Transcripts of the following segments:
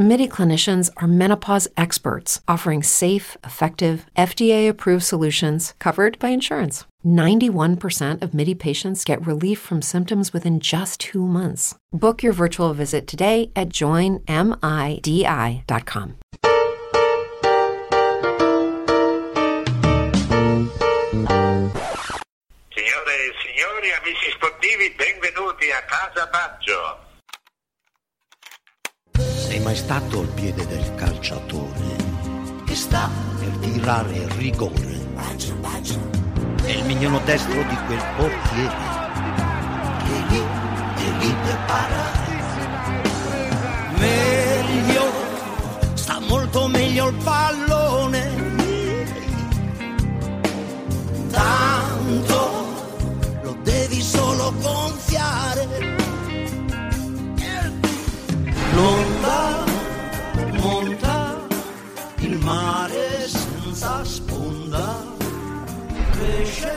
MIDI clinicians are menopause experts offering safe, effective, FDA approved solutions covered by insurance. 91% of MIDI patients get relief from symptoms within just two months. Book your virtual visit today at joinmidi.com. Signore e signori, amici sportivi, benvenuti a Casa Baggio. Sei mai stato al piede del calciatore che sta per tirare il rigore? È il mignolo destro di quel portiere che lì, per parare. Meglio, sta molto meglio il pallone. Tanto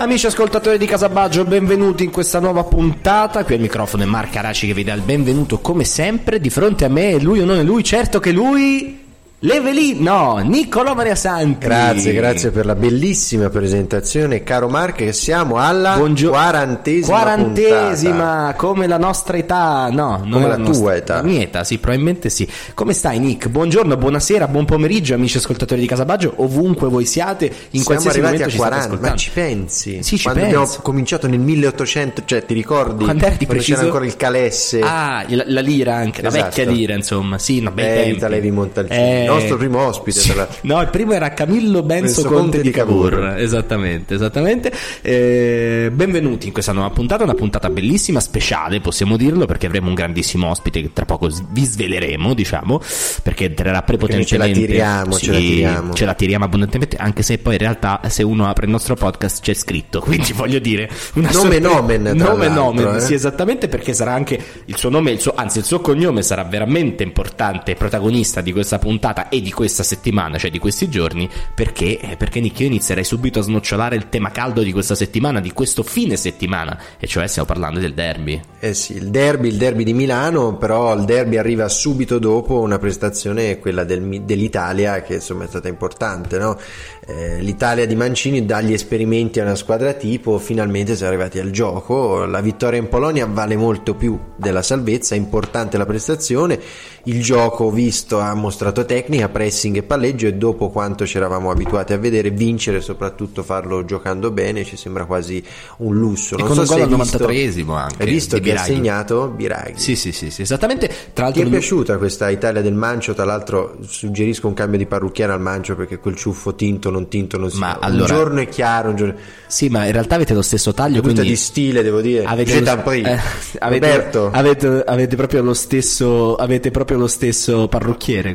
Amici ascoltatori di Casabaggio, benvenuti in questa nuova puntata. Qui al microfono è Marco Araci che vi dà il benvenuto come sempre. Di fronte a me è lui o non è lui? Certo che lui. Levelì, no, Niccolò Maria Santi. Grazie, grazie per la bellissima presentazione, caro Mark, che siamo alla Buongio- quarantesima Quarantesima, puntata. come la nostra età, no, non Come è la tua nostra- età. La mia età, sì, probabilmente sì. Come stai, Nick? Buongiorno, buonasera, buon pomeriggio, amici ascoltatori di Casabaggio, ovunque voi siate, in Siamo qualsiasi momento a ci state 40, ma ascoltando. ci pensi? Sì, ci Quando penso. abbiamo cominciato nel 1800, cioè ti ricordi? Quando eri Quando preciso? c'era ancora il Calesse. Ah, la, la lira anche, la Esatto. vecchia lira, insomma, sì, no, bei Merita tempi. Levi Montalcini, Eh, nostro primo ospite. sì. No, il primo era Camillo Benso Conte, Conte di Cavour. Cavour. Esattamente, esattamente. Eh, benvenuti in questa nuova puntata, una puntata bellissima, speciale, possiamo dirlo, perché avremo un grandissimo ospite che tra poco vi sveleremo, diciamo, perché entrerà prepotentemente. ce la tiriamo, ce la tiriamo. ce la tiriamo abbondantemente, anche se poi in realtà se uno apre il nostro podcast c'è scritto, quindi voglio dire una Nome sorpre- nomen, Nome nomen, eh. sì, esattamente perché sarà anche il suo nome, il suo, anzi il suo cognome sarà veramente importante, protagonista di questa puntata e di questa settimana, cioè di questi giorni, perché, eh, perché Nick io inizierei subito a snocciolare il tema caldo di questa settimana, di questo fine settimana, e cioè stiamo parlando del derby. Eh sì, il derby, il derby di Milano, però il derby arriva subito dopo una prestazione, quella del dell'Italia, che insomma è stata importante, no? Eh, L'Italia di Mancini dagli esperimenti a una squadra tipo, finalmente si è arrivati al gioco, la vittoria in Polonia vale molto più della salvezza, è importante la prestazione, il gioco visto ha mostrato tecnica, pressing e palleggio e dopo quanto ci eravamo abituati a vedere, vincere e soprattutto farlo giocando bene ci sembra quasi un lusso. E Non con so un se gol al visto- 93esimo anche, Hai visto che ha Biraghi. segnato Biraghi? Sì, sì, sì, sì, esattamente. Tra Ti l'altro è piaciuta questa Italia del Mancio? Tra l'altro suggerisco un cambio di parrucchiere al Mancio perché quel ciuffo tinto non tinto non si Ma Un allora- giorno è chiaro, un giorno Sì, ma in realtà avete lo stesso taglio, Tutta quindi di stile, devo dire. Avete, lo- eh, avete, Roberto. avete, avete proprio lo stesso avete proprio lo stesso parrucchiere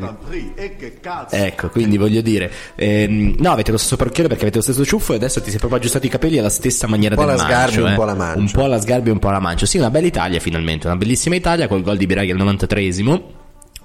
ecco quindi voglio dire ehm, no avete lo stesso parrucchiere perché avete lo stesso ciuffo e adesso ti sei proprio aggiustato i capelli alla stessa maniera Un po' del la mancio Sgarbi, un eh. po' la Mancio. un po' la sgarbi e un po' la mancio sì una bella Italia finalmente una bellissima Italia col gol di Biraghi al 93esimo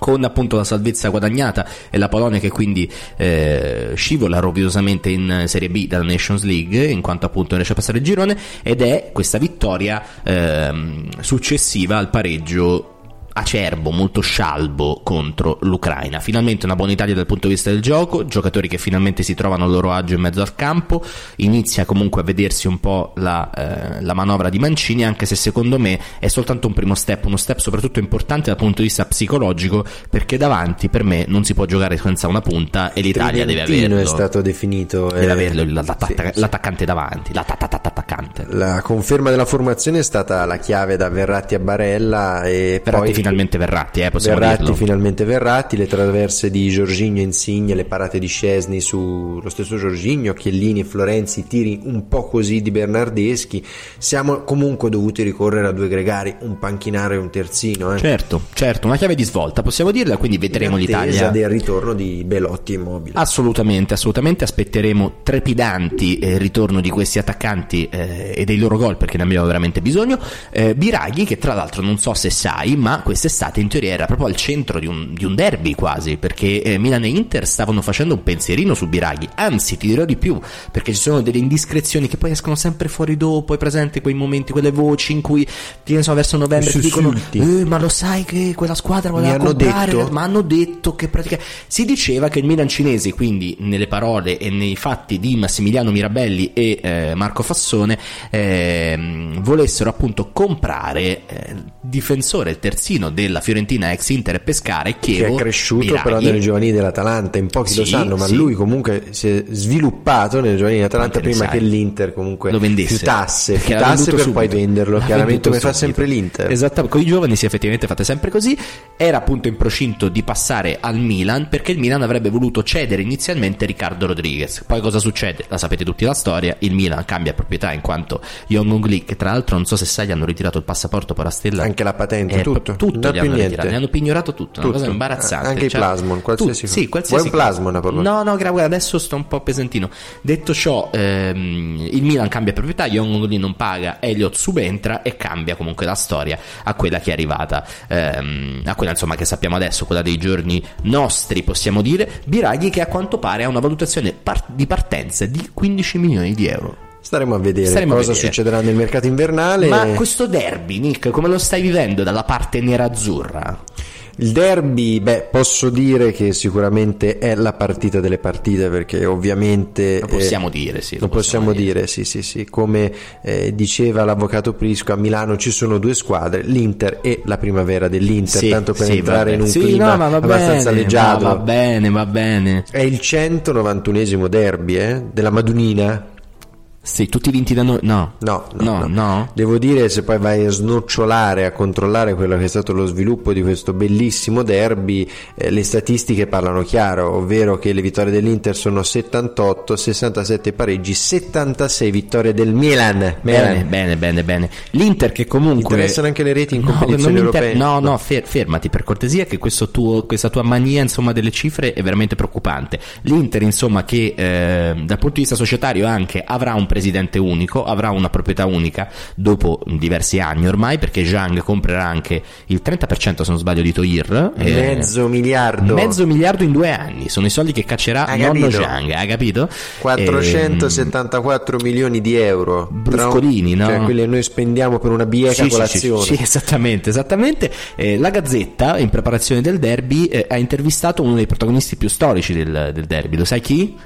con appunto la salvezza guadagnata e la Polonia che quindi eh, scivola roviosamente in Serie B dalla Nations League in quanto appunto non riesce a passare il girone ed è questa vittoria ehm, successiva al pareggio acerbo, molto scialbo contro l'Ucraina. Finalmente una buona Italia dal punto di vista del gioco, giocatori che finalmente si trovano a loro agio in mezzo al campo, inizia comunque a vedersi un po' la, eh, la manovra di Mancini, anche se secondo me è soltanto un primo step, uno step soprattutto importante dal punto di vista psicologico, perché davanti per me non si può giocare senza una punta e l'Italia deve averlo. è stato definito Deve eh, averlo l'attac- sì, sì. l'attaccante davanti, l'attaccante. La conferma della formazione è stata la chiave da Verratti a Barella e Verratti poi finalmente Verratti, eh, possiamo Verratti dirlo. finalmente Verratti, le traverse di Giorginio Insigne, le parate di Scesni sullo stesso Giorginio, Chiellini e Florenzi, tiri un po' così di Bernardeschi. Siamo comunque dovuti ricorrere a due gregari, un panchinaro e un terzino. Eh. Certo, certo, una chiave di svolta, possiamo dirla, quindi vedremo l'Italia. del ritorno di Belotti e Immobile. Assolutamente, assolutamente aspetteremo trepidanti eh, il ritorno di questi attaccanti eh, e dei loro gol perché ne abbiamo veramente bisogno. Eh, Biraghi, che tra l'altro non so se sai, ma quest'estate in teoria era proprio al centro di un, di un derby quasi, perché eh, Milan e Inter stavano facendo un pensierino su Biraghi. Anzi, ti dirò di più, perché ci sono delle indiscrezioni che poi escono sempre fuori dopo, hai presente quei momenti, quelle voci in cui, che ne so, verso novembre ti dicono, eh, ma lo sai che quella squadra voleva hanno comprare, detto? ma hanno detto che praticamente si diceva che il Milan cinese, quindi nelle parole e nei fatti di Massimiliano Mirabelli e eh, Marco Fassone, ehm, volessero appunto comprare eh, difensore, il terzino della Fiorentina ex Inter e Pescara, che Chievo è cresciuto Biraghi. però nelle giovanili dell'Atalanta, in pochi lo Sì, sanno, ma sì. lui comunque si è sviluppato nelle giovanili dell'Atalanta prima sai? che l'Inter comunque lo vendesse fiutasse, fiutasse per poi subito. venderlo, L'ha chiaramente come fa sempre l'Inter. Esatto, con i giovani si effettivamente fate sempre così. Era appunto in procinto di passare al Milan perché il Milan avrebbe voluto cedere inizialmente Riccardo Rodriguez. Poi cosa succede? La sapete tutti la storia. Il Milan cambia proprietà in quanto Yong Lee, che tra l'altro non so se sai, gli hanno ritirato il passaporto per la stella. Anche la patente, Eh, tutto. Tutto gli hanno niente. gli hanno pignorato tutto, una Tutto. cosa imbarazzante. Anche i Cioè, plasmon, qualsiasi tu- cosa. sì, qualsiasi Vuoi un plasmon? No, no, guarda, adesso sto un po' pesantino. Detto ciò, ehm, il Milan cambia proprietà, Yong Lee non paga, Elliot subentra e cambia comunque la storia a quella che è arrivata, ehm, a quella insomma che sappiamo adesso, quella dei giorni nostri, possiamo dire. Biraghi che a quanto pare ha una valutazione par- di partenza di 15 milioni di euro. Staremo a vedere Staremo a cosa vedere. succederà nel mercato invernale. Ma questo derby, Nick, come lo stai vivendo dalla parte nerazzurra? Il derby, beh, posso dire che sicuramente è la partita delle partite perché ovviamente... Lo possiamo dire, sì, Lo possiamo possiamo dire, sì, sì, sì. Come eh, diceva l'avvocato Prisco, a Milano ci sono due squadre, l'Inter e la primavera dell'Inter, Sì, tanto per sì, entrare in un Sì, clima no, abbastanza bene, leggiadro. ma va bene, va bene. È il 191esimo derby eh, della Madunina. Sì, tutti vinti da noi. No, No, no, no, no. no. Devo dire, se poi vai a snocciolare, a controllare quello che è stato lo sviluppo di questo bellissimo derby, eh, le statistiche parlano chiaro, ovvero che le vittorie dell'Inter sono 78, 67 pareggi, 76 vittorie del Milan. Bene, bene, bene, bene. L'Inter che comunque. Interessano anche le reti in No, competizioni non inter-? No, no, fer- fermati per cortesia, che tuo- questa tua mania insomma delle cifre è veramente preoccupante. L'Inter, insomma, che eh, dal punto di vista societario anche avrà un presidente unico, avrà una proprietà unica dopo diversi anni ormai, perché Zhang comprerà anche il 30% se non sbaglio di Toir. eh, Mezzo miliardo. Mezzo miliardo in due anni, sono i soldi che caccerà Hai nonno capito? Zhang, hai capito? 474 milioni di euro. Tra un- Bruscolini, no? Cioè, quelli che noi spendiamo per una bieca Sì, sì, colazione. Sì, sì, esattamente, esattamente. Eh, la Gazzetta, in preparazione del derby, eh, ha intervistato uno dei protagonisti più storici del, del derby. Lo sai chi?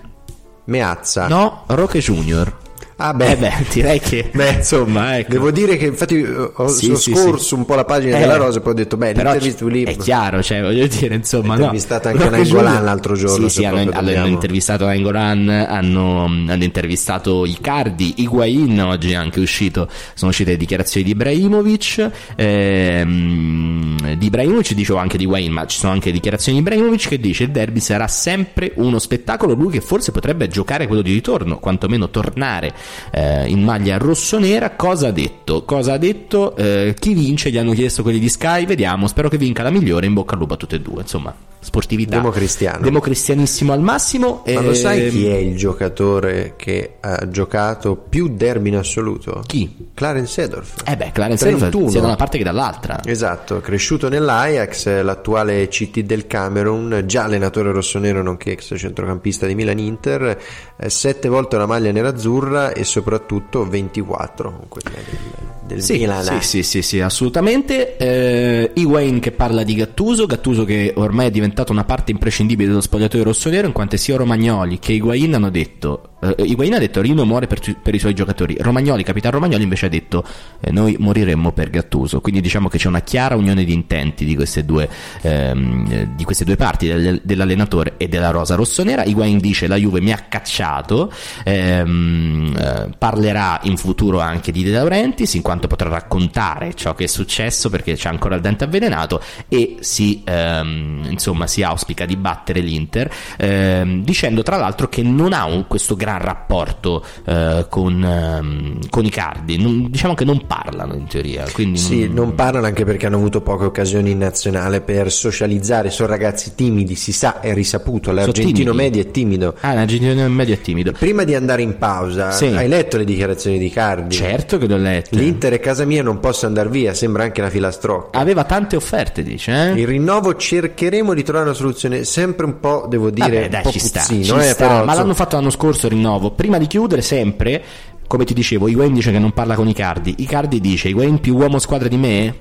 Meazza. No, Roque Junior. Ah beh, Eh beh, direi che... Beh, insomma, ecco. Devo dire che infatti ho, Sì, ho sì, scorso un po' la pagina Eh, della Rosa e poi ho detto beh l'intervista lì è chiaro, cioè voglio dire, insomma, Ha no. intervistato anche Junior- l'altro giorno, Sì, sì, hanno, hanno intervistato Nainggolan, hanno, hanno intervistato Icardi, Higuain, oggi è anche uscito, sono uscite le dichiarazioni di Ibrahimovic, ehm, di Ibrahimovic dicevo anche di Higuain, ma ci sono anche dichiarazioni di Ibrahimovic che dice il derby sarà sempre uno spettacolo, lui che forse potrebbe giocare quello di ritorno, quantomeno tornare eh, in maglia rossonera, cosa ha detto? Cosa ha detto? Eh, chi vince? Gli hanno chiesto quelli di Sky, vediamo, spero che vinca la migliore, in bocca al lupo a tutte e due, insomma, sportività. Democristiano. Democristianissimo al massimo. Ma lo sai ehm, chi è il giocatore che ha giocato più derby in assoluto? Chi? Clarence Sedorf. Eh beh, Clarence Seedorf 31. sia da una parte che dall'altra. Esatto, cresciuto nell'Ajax, l'attuale CT del Camerun, già allenatore rossonero nonché ex centrocampista di Milan-Inter, eh, sette volte la maglia nerazzurra e soprattutto 24 con quella del, del Sì, Milan. sì, sì, sì, sì, assolutamente. Eh, Higuain che parla di Gattuso, Gattuso che ormai è diventato una parte imprescindibile dello spogliatoio rossonero, in quanto sia Romagnoli che Higuain hanno detto. Eh, Higuain ha detto Rino muore per, per i suoi giocatori. Romagnoli, capitano Romagnoli, invece ha detto eh, noi moriremmo per Gattuso. Quindi diciamo che c'è una chiara unione di intenti di queste due, ehm, eh, di queste due parti, del- dell'allenatore e della rosa rossonera. Higuain dice la Juve mi ha cacciato, ehm, eh, parlerà in futuro anche di De Laurentiis, in quanto potrà raccontare ciò che è successo perché c'è ancora il dente avvelenato e si, ehm, insomma, si auspica di battere l'Inter, ehm, dicendo tra l'altro che non ha un- questo grande gran rapporto eh, con, ehm, con, i cardi, non, diciamo che non parlano in teoria. Quindi sì, non... non... parlano anche perché hanno avuto poche occasioni in nazionale per socializzare, sono ragazzi timidi, si sa, è risaputo, l'argentino medio è timido. Ah, l'argentino medio è timido. Prima di andare in pausa, sì. hai letto le dichiarazioni di Cardi? Certo che le ho lette. L'Inter è casa mia, non posso andare via, sembra anche una filastrocca. Aveva tante offerte, dice. Eh? Il rinnovo cercheremo di trovare una soluzione, sempre un po', devo dire, Vabbè, dai, un po' ci puzzino, sta, ci eh, sta. Però, ma l'hanno fatto l'anno scorso rinnovo. Prima di chiudere, sempre, come ti dicevo, Higuain dice che non parla con i cardi. I cardi dice, Higuain più uomo squadra di me?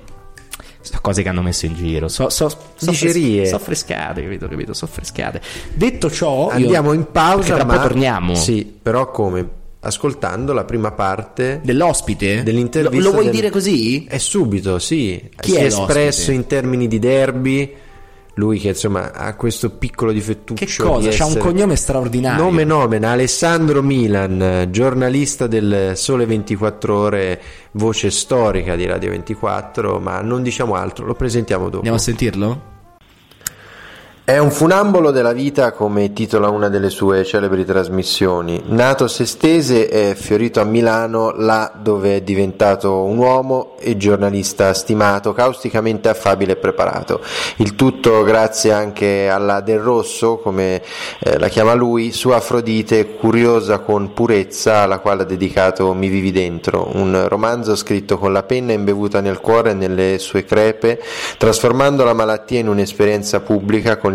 Sono cose che hanno messo in giro. So, so, so, Dicerie. So frescate, capito, capito? So frescate. Detto ciò, andiamo io, in pausa, ma torniamo. Sì, però come? ascoltando la prima parte dell'ospite dell'intervista. Lo, lo vuoi del... dire così? È subito, sì. Chi si è, è espresso in termini di derby. Lui che insomma ha questo piccolo difettuccio. Che cosa? C'ha un cognome straordinario. Nome nomen, Alessandro Milan, giornalista del Sole 24 Ore, voce storica di Radio 24, ma non diciamo altro, lo presentiamo dopo. Andiamo a sentirlo? È un funambolo della vita, come titola una delle sue celebri trasmissioni. Nato a Sestese, è fiorito a Milano, là dove è diventato un uomo e giornalista stimato, causticamente affabile e preparato. Il tutto grazie anche alla Del Rosso, come eh, la chiama lui, sua Afrodite, curiosa con purezza, alla quale ha dedicato Mi vivi dentro, un romanzo scritto con la penna imbevuta nel cuore e nelle sue crepe, trasformando la malattia in un'esperienza pubblica con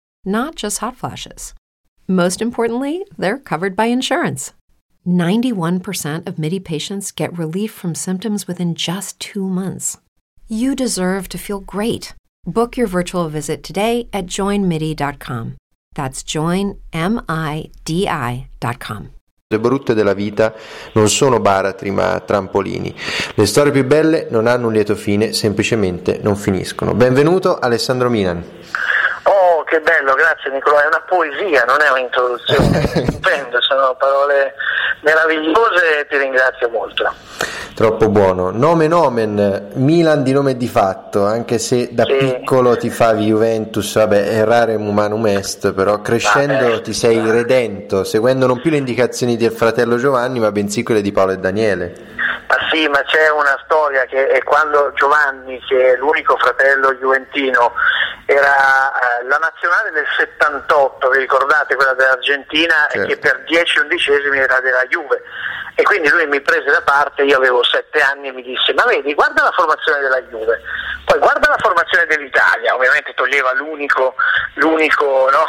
not just hot flashes. Most importantly, they're covered by insurance. 91% of MIDI patients get relief from symptoms within just two months. You deserve to feel great. Book your virtual visit today at joinmidi.com. That's joinmidi.com. Le brutte della vita non sono baratri ma trampolini. Le storie più belle non hanno un lieto fine, semplicemente non finiscono. Benvenuto Alessandro Milan. Che bello, grazie Nicolò, è una poesia, non è un'introduzione. Stupendo, sono parole meravigliose e ti ringrazio molto. Troppo buono. Nome nomen, Milan di nome di fatto, anche se da sì. piccolo ti favi Juventus, vabbè, errare humanum est, però crescendo vabbè. ti sei redento, seguendo non più le indicazioni del fratello Giovanni, ma bensì quelle di Paolo e Daniele. Ma sì, ma c'è una storia che è quando Giovanni, che è l'unico fratello juventino, era eh, la nazionale del 78, vi ricordate quella dell'Argentina, certo. che per 10 undicesimi era della Juve. E quindi lui mi prese da parte, io avevo 7 anni e mi disse, ma vedi, guarda la formazione della Juve, poi guarda la formazione dell'Italia, ovviamente toglieva l'unico, l'unico no?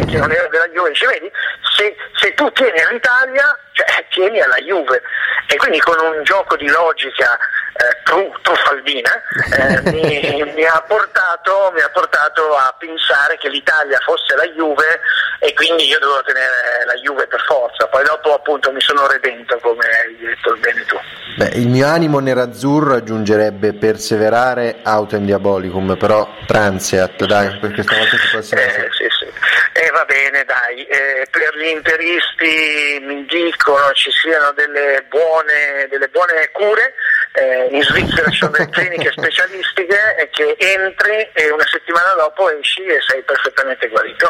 che non era della Juve, dice, vedi, se, se tu tieni all'Italia, cioè, tieni alla Juve. E quindi con un gioco di logica eh, truffaldina eh, mi, mi, ha portato, mi, ha portato, a pensare che l'Italia fosse la Juve e quindi io dovevo tenere la Juve per forza. Poi dopo appunto mi sono redento come hai detto bene tu. Beh, il mio animo nerazzurro aggiungerebbe perseverare autem diabolicum, però transeat, dai, perché stavolta si può eh, sì, sì. E eh, va bene, dai, eh, per gli interisti mi dicono ci siano delle buone, delle buone cure eh, in Svizzera ci sono delle cliniche specialistiche e che entri e una settimana dopo esci e sei perfettamente guarito.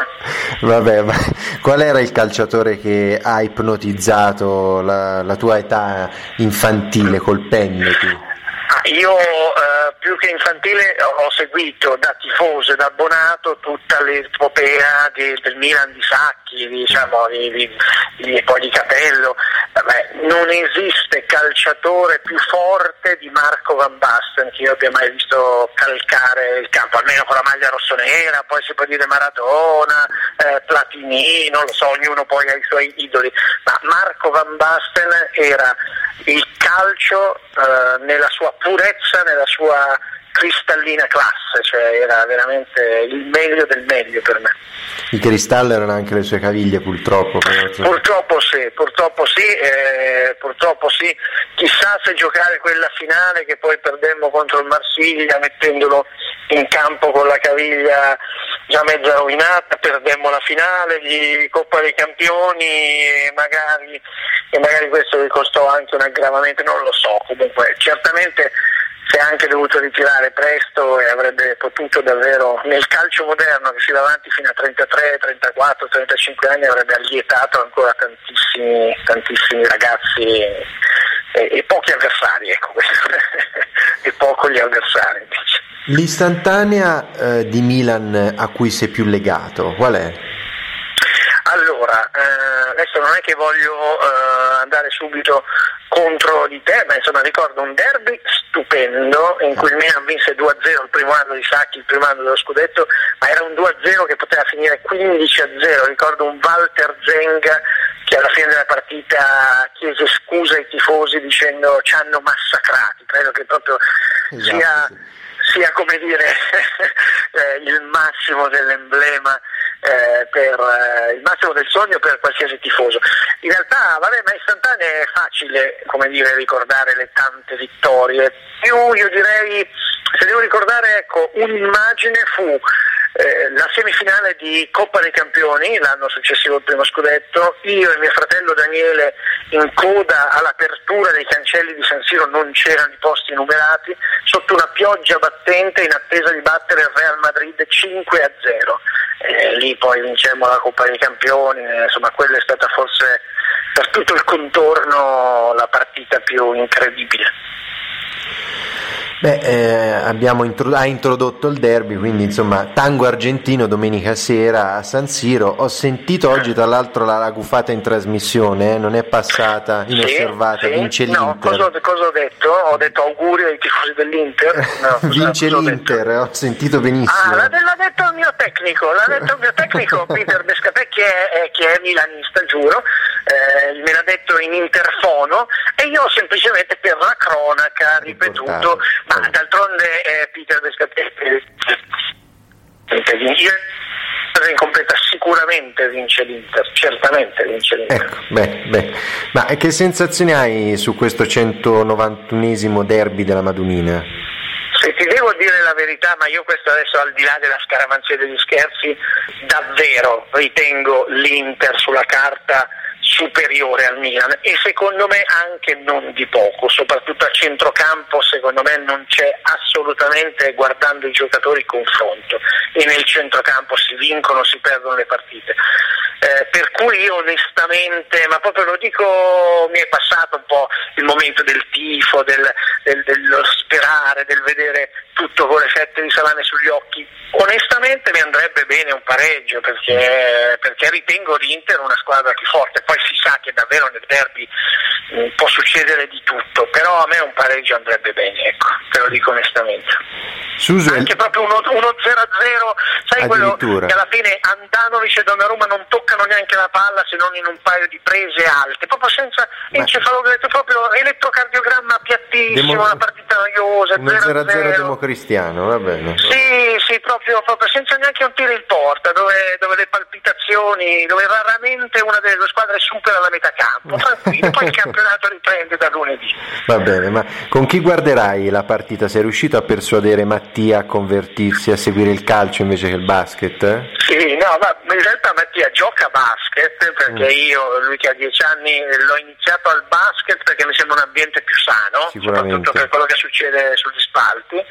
Vabbè, ma qual era il calciatore che ha ipnotizzato la, la tua età infantile col penneti? Io eh, più che infantile ho seguito da tifoso e da abbonato tutta l'epopea di, del Milan di Sacchi, diciamo, di, di, di, poi di Capello. Vabbè, non esiste calciatore più forte di Marco Van Basten che io abbia mai visto calcare il campo, almeno con la maglia rossonera, poi si può dire Maradona, eh, Platini, non lo so, ognuno poi ha i suoi idoli, ma Marco Van Basten era il calcio eh, nella sua purezza, nella sua cristallina classe, cioè era veramente il meglio del meglio per me. Il cristallo erano anche le sue caviglie purtroppo. Purtroppo sì, purtroppo sì, eh, purtroppo sì. Chissà se giocare quella finale che poi perdemmo contro il Marsiglia mettendolo in campo con la caviglia già mezza rovinata, perdemmo la finale di Coppa dei Campioni e magari, e magari questo vi costò anche un aggravamento, non lo so, comunque certamente si è anche dovuto ritirare presto e avrebbe potuto davvero, nel calcio moderno che si va avanti fino a 33, 34, 35 anni, avrebbe allietato ancora tantissimi, tantissimi ragazzi e, e, pochi avversari, ecco e poco gli avversari invece. L'istantanea eh, di Milan a cui sei più legato, qual è? Allora, eh, adesso non è che voglio eh, andare subito contro di te, ma insomma ricordo un derby stupendo in cui il Milan vinse 2-0 il primo anno di Sacchi, il primo anno dello scudetto, ma era un 2-0 che poteva finire 15-0, ricordo un Walter Zenga che alla fine della partita chiese scusa ai tifosi dicendo ci hanno massacrati, credo che proprio esatto, sia, sia come dire eh, il massimo dell'emblema eh, per eh, il massimo del sogno per qualsiasi tifoso. In realtà, vabbè, ma istantanea è facile, come dire, ricordare le tante vittorie. Più io direi, se devo ricordare, ecco, un'immagine fu eh, la semifinale di Coppa dei Campioni, l'anno successivo al primo scudetto, io e mio fratello Daniele in coda all'apertura dei cancelli di San Siro non c'erano i posti numerati, sotto una pioggia battente in attesa di battere il Real Madrid 5 a 0. Eh, lì poi vincemmo la Coppa dei Campioni, eh, insomma quella è stata forse per tutto il contorno la partita più incredibile. Beh, eh, intro- ha introdotto il derby, quindi insomma tango argentino domenica sera a San Siro. Ho sentito oggi tra l'altro la, la gufata in trasmissione, eh, non è passata inosservata, sì, vince sì. l'Inter. No, cosa, cosa, ho detto? Ho detto auguri ai tifosi dell'Inter. No, vince l'Inter, ho, ho, sentito benissimo. Ah, l'ha, l'ha, detto il mio tecnico, l'ha detto il mio tecnico Peter Bescapè che è, che è milanista, giuro, eh, me l'ha detto in interfono e io semplicemente per la cronaca ripetuto ma d'altronde eh, Peter Descapetti in completa sicuramente vince l'Inter, certamente vince l'Inter. Ecco, beh, beh. Ma che sensazioni hai su questo 191esimo derby della Madunina? Se ti devo dire la verità, ma io questo adesso al di là della scaramanzia degli scherzi, davvero ritengo l'Inter sulla carta superiore al Milan e secondo me anche non di poco, soprattutto a centrocampo secondo me non c'è assolutamente guardando i giocatori confronto e nel centrocampo si vincono, si perdono le partite. Eh, per cui io onestamente, ma proprio lo dico, mi è passato un po' il momento del tifo, del, del, dello sperare, del vedere tutto con le fette di salame sugli occhi. Onestamente mi andrebbe bene un pareggio perché, perché ritengo l'Inter una squadra più forte, poi si sa che davvero nel derby mh, mm, può succedere di tutto, però a me un pareggio andrebbe bene, ecco, te lo dico onestamente. Suso, Anche proprio uno, uno 0-0, sai quello che alla fine Andanovic e Donnarumma non toccano neanche la palla se non in un paio di prese alte, proprio senza encefalogramma, proprio elettrocardiogramma piattissimo, Demo... una partita noiosa, 0-0 democristiano, va bene. Sì, sì, proprio, proprio senza neanche un tiro in porta, dove, dove le palpitazioni, dove raramente una delle due squadre supera la metà campo, tranquillo, poi il campionato riprende da lunedì. Va bene, ma con chi guarderai la partita? Sei riuscito a persuadere Mattia a convertirsi a seguire il calcio invece che il basket? Sì, no, ma in realtà Mattia gioca a basket perché mm. io, lui che ha dieci anni, l'ho iniziato al basket perché mi sembra un ambiente più sano, soprattutto per quello che succede sugli spalti.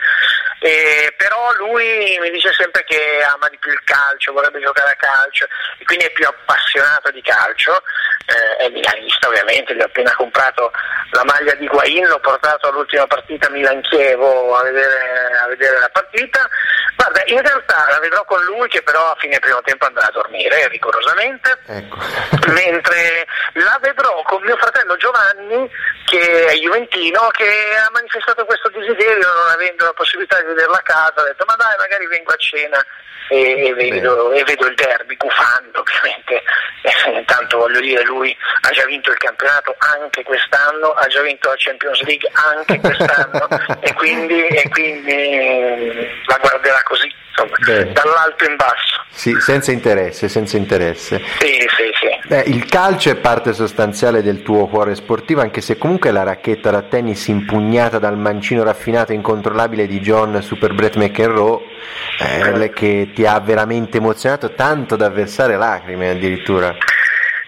Eh, però lui mi dice sempre che ama di più il calcio, vorrebbe giocare a calcio e quindi è più appassionato di calcio, eh, è milanista ovviamente, gli ho appena comprato la maglia di Guain, l'ho portato all'ultima partita Milan-Chievo a vedere, a vedere la partita. Guarda, in realtà la vedrò con lui che però a fine primo tempo andrà a dormire rigorosamente, ecco. mentre la vedrò con mio fratello Giovanni che è Juventino che ha manifestato questo desiderio non avendo la possibilità di vederla a casa, ha detto ma dai magari vengo a cena e, e, vedo, e vedo, il derby gufando ovviamente, e, intanto voglio dire lui ha già vinto il campionato anche quest'anno, ha già vinto la Champions League anche quest'anno e, quindi, e quindi la guarderà così insomma, dall'alto in basso. Sì, senza interesse, senza interesse. Sì, sì, sì. Beh, il calcio è parte sostanziale del tuo cuore sportivo, anche se comunque la racchetta da tennis impugnata dal mancino raffinato e incontrollabile di John Super Brett McEnroe, eh, che ti ha veramente emozionato tanto da versare lacrime addirittura.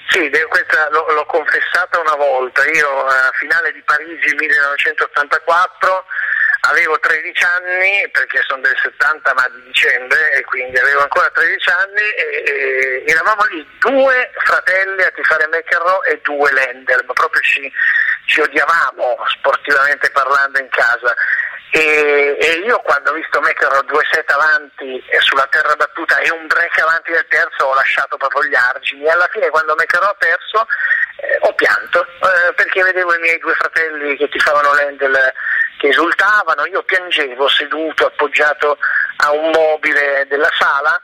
Sì, questa l'ho, l'ho confessata una volta, io a finale di Parigi 1984 avevo 13 anni perché sono del 70 ma di dicembre e quindi avevo ancora 13 anni e, e eravamo lì due fratelli a tifare McEnroe e due Lender, ma proprio ci, ci odiavamo sportivamente parlando in casa. E, e, io quando ho visto McEnroe due set avanti sulla terra battuta e un break avanti del terzo ho lasciato proprio gli argini. E alla fine quando McEnroe ha perso eh, ho pianto eh, perché vedevo i miei due fratelli che tifavano Lendl che esultavano, io piangevo seduto appoggiato a un mobile della sala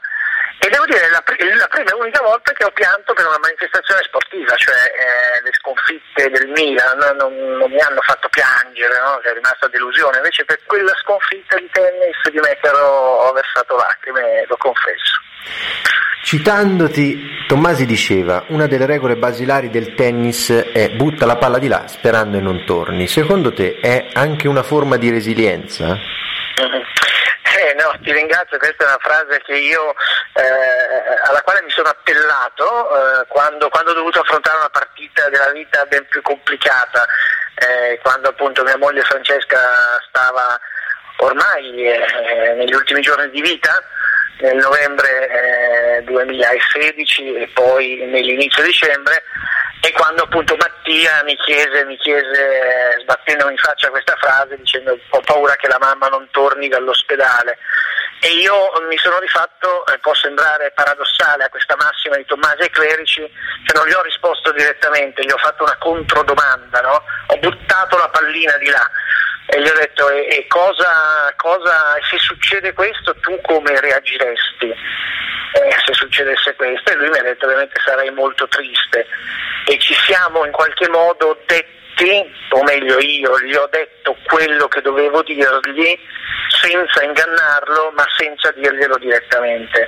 e devo dire la, la prima e unica volta che ho pianto per una manifestazione sportiva, cioè eh, le sconfitte del Milan non, non mi hanno fatto piangere, no? è rimasta delusione, invece per quella sconfitta di tennis di me che ho versato lacrime, lo confesso. Citandoti, Tommasi diceva, una delle regole basilari del tennis è butta la palla di là sperando e non torni. Secondo te è anche una forma di resilienza? Mm-hmm. Eh, no, ti ringrazio, questa è una frase io, eh, alla quale mi sono appellato eh, quando, quando, ho dovuto affrontare una partita della vita ben più complicata, eh, quando appunto mia moglie Francesca stava ormai eh, negli ultimi giorni di vita nel novembre eh, 2016 e poi nell'inizio dicembre e quando appunto Mattia mi chiese, mi chiese sbattendomi in faccia questa frase dicendo ho paura che la mamma non torni dall'ospedale e io mi sono rifatto, eh, può sembrare paradossale a questa massima di Tommasi e Clerici, che non gli ho risposto direttamente, gli ho fatto una controdomanda, no? ho buttato la pallina di là e gli ho detto e, e cosa, cosa, se succede questo tu come reagiresti? Eh, se succedesse questo e lui mi ha detto ovviamente sarei molto triste e ci siamo in qualche modo detti, o meglio io gli ho detto quello che dovevo dirgli senza ingannarlo ma senza dirglielo direttamente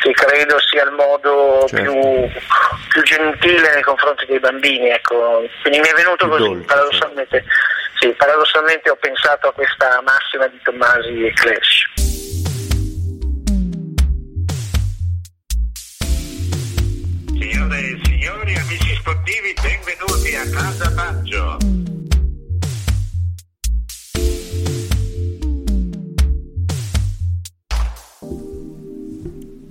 che credo sia il modo certo. più, più, gentile nei confronti dei bambini ecco. quindi mi è venuto così dolce, paradossalmente sì, paradossalmente ho pensato a questa massima di Tommasi e Clash. Signore e signori, amici sportivi, benvenuti a Casa Baggio.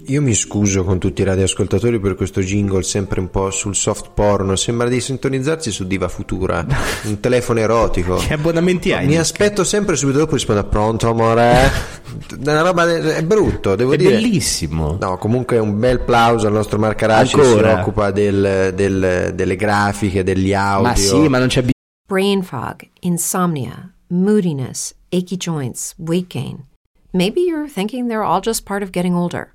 Io mi scuso con tutti i radioascoltatori per questo jingle sempre un po' sul soft porno. Sembra di sintonizzarsi su Diva Futura, un telefono erotico. Che abbonamenti hai? Mi aspetto sempre subito dopo rispondo pronto amore. Una roba è brutto, devo è dire. È bellissimo. No, comunque un bel plauso al nostro Marcaracci che si occupa del, del, delle grafiche, degli audio. Ma sì, ma non c'è bisogno. Brain fog, insomnia, moodiness, achy joints, weight gain. Maybe you're thinking they're all just part of getting older.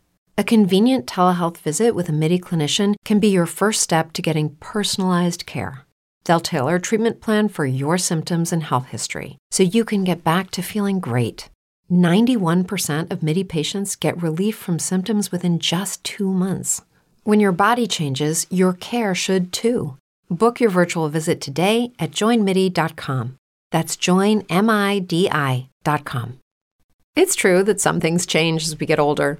A convenient telehealth visit with a MIDI clinician can be your first step to getting personalized care. They'll tailor a treatment plan for your symptoms and health history so you can get back to feeling great. 91% of MIDI patients get relief from symptoms within just two months. When your body changes, your care should too. Book your virtual visit today at joinmidi.com. That's joinmidi.com. It's true that some things change as we get older.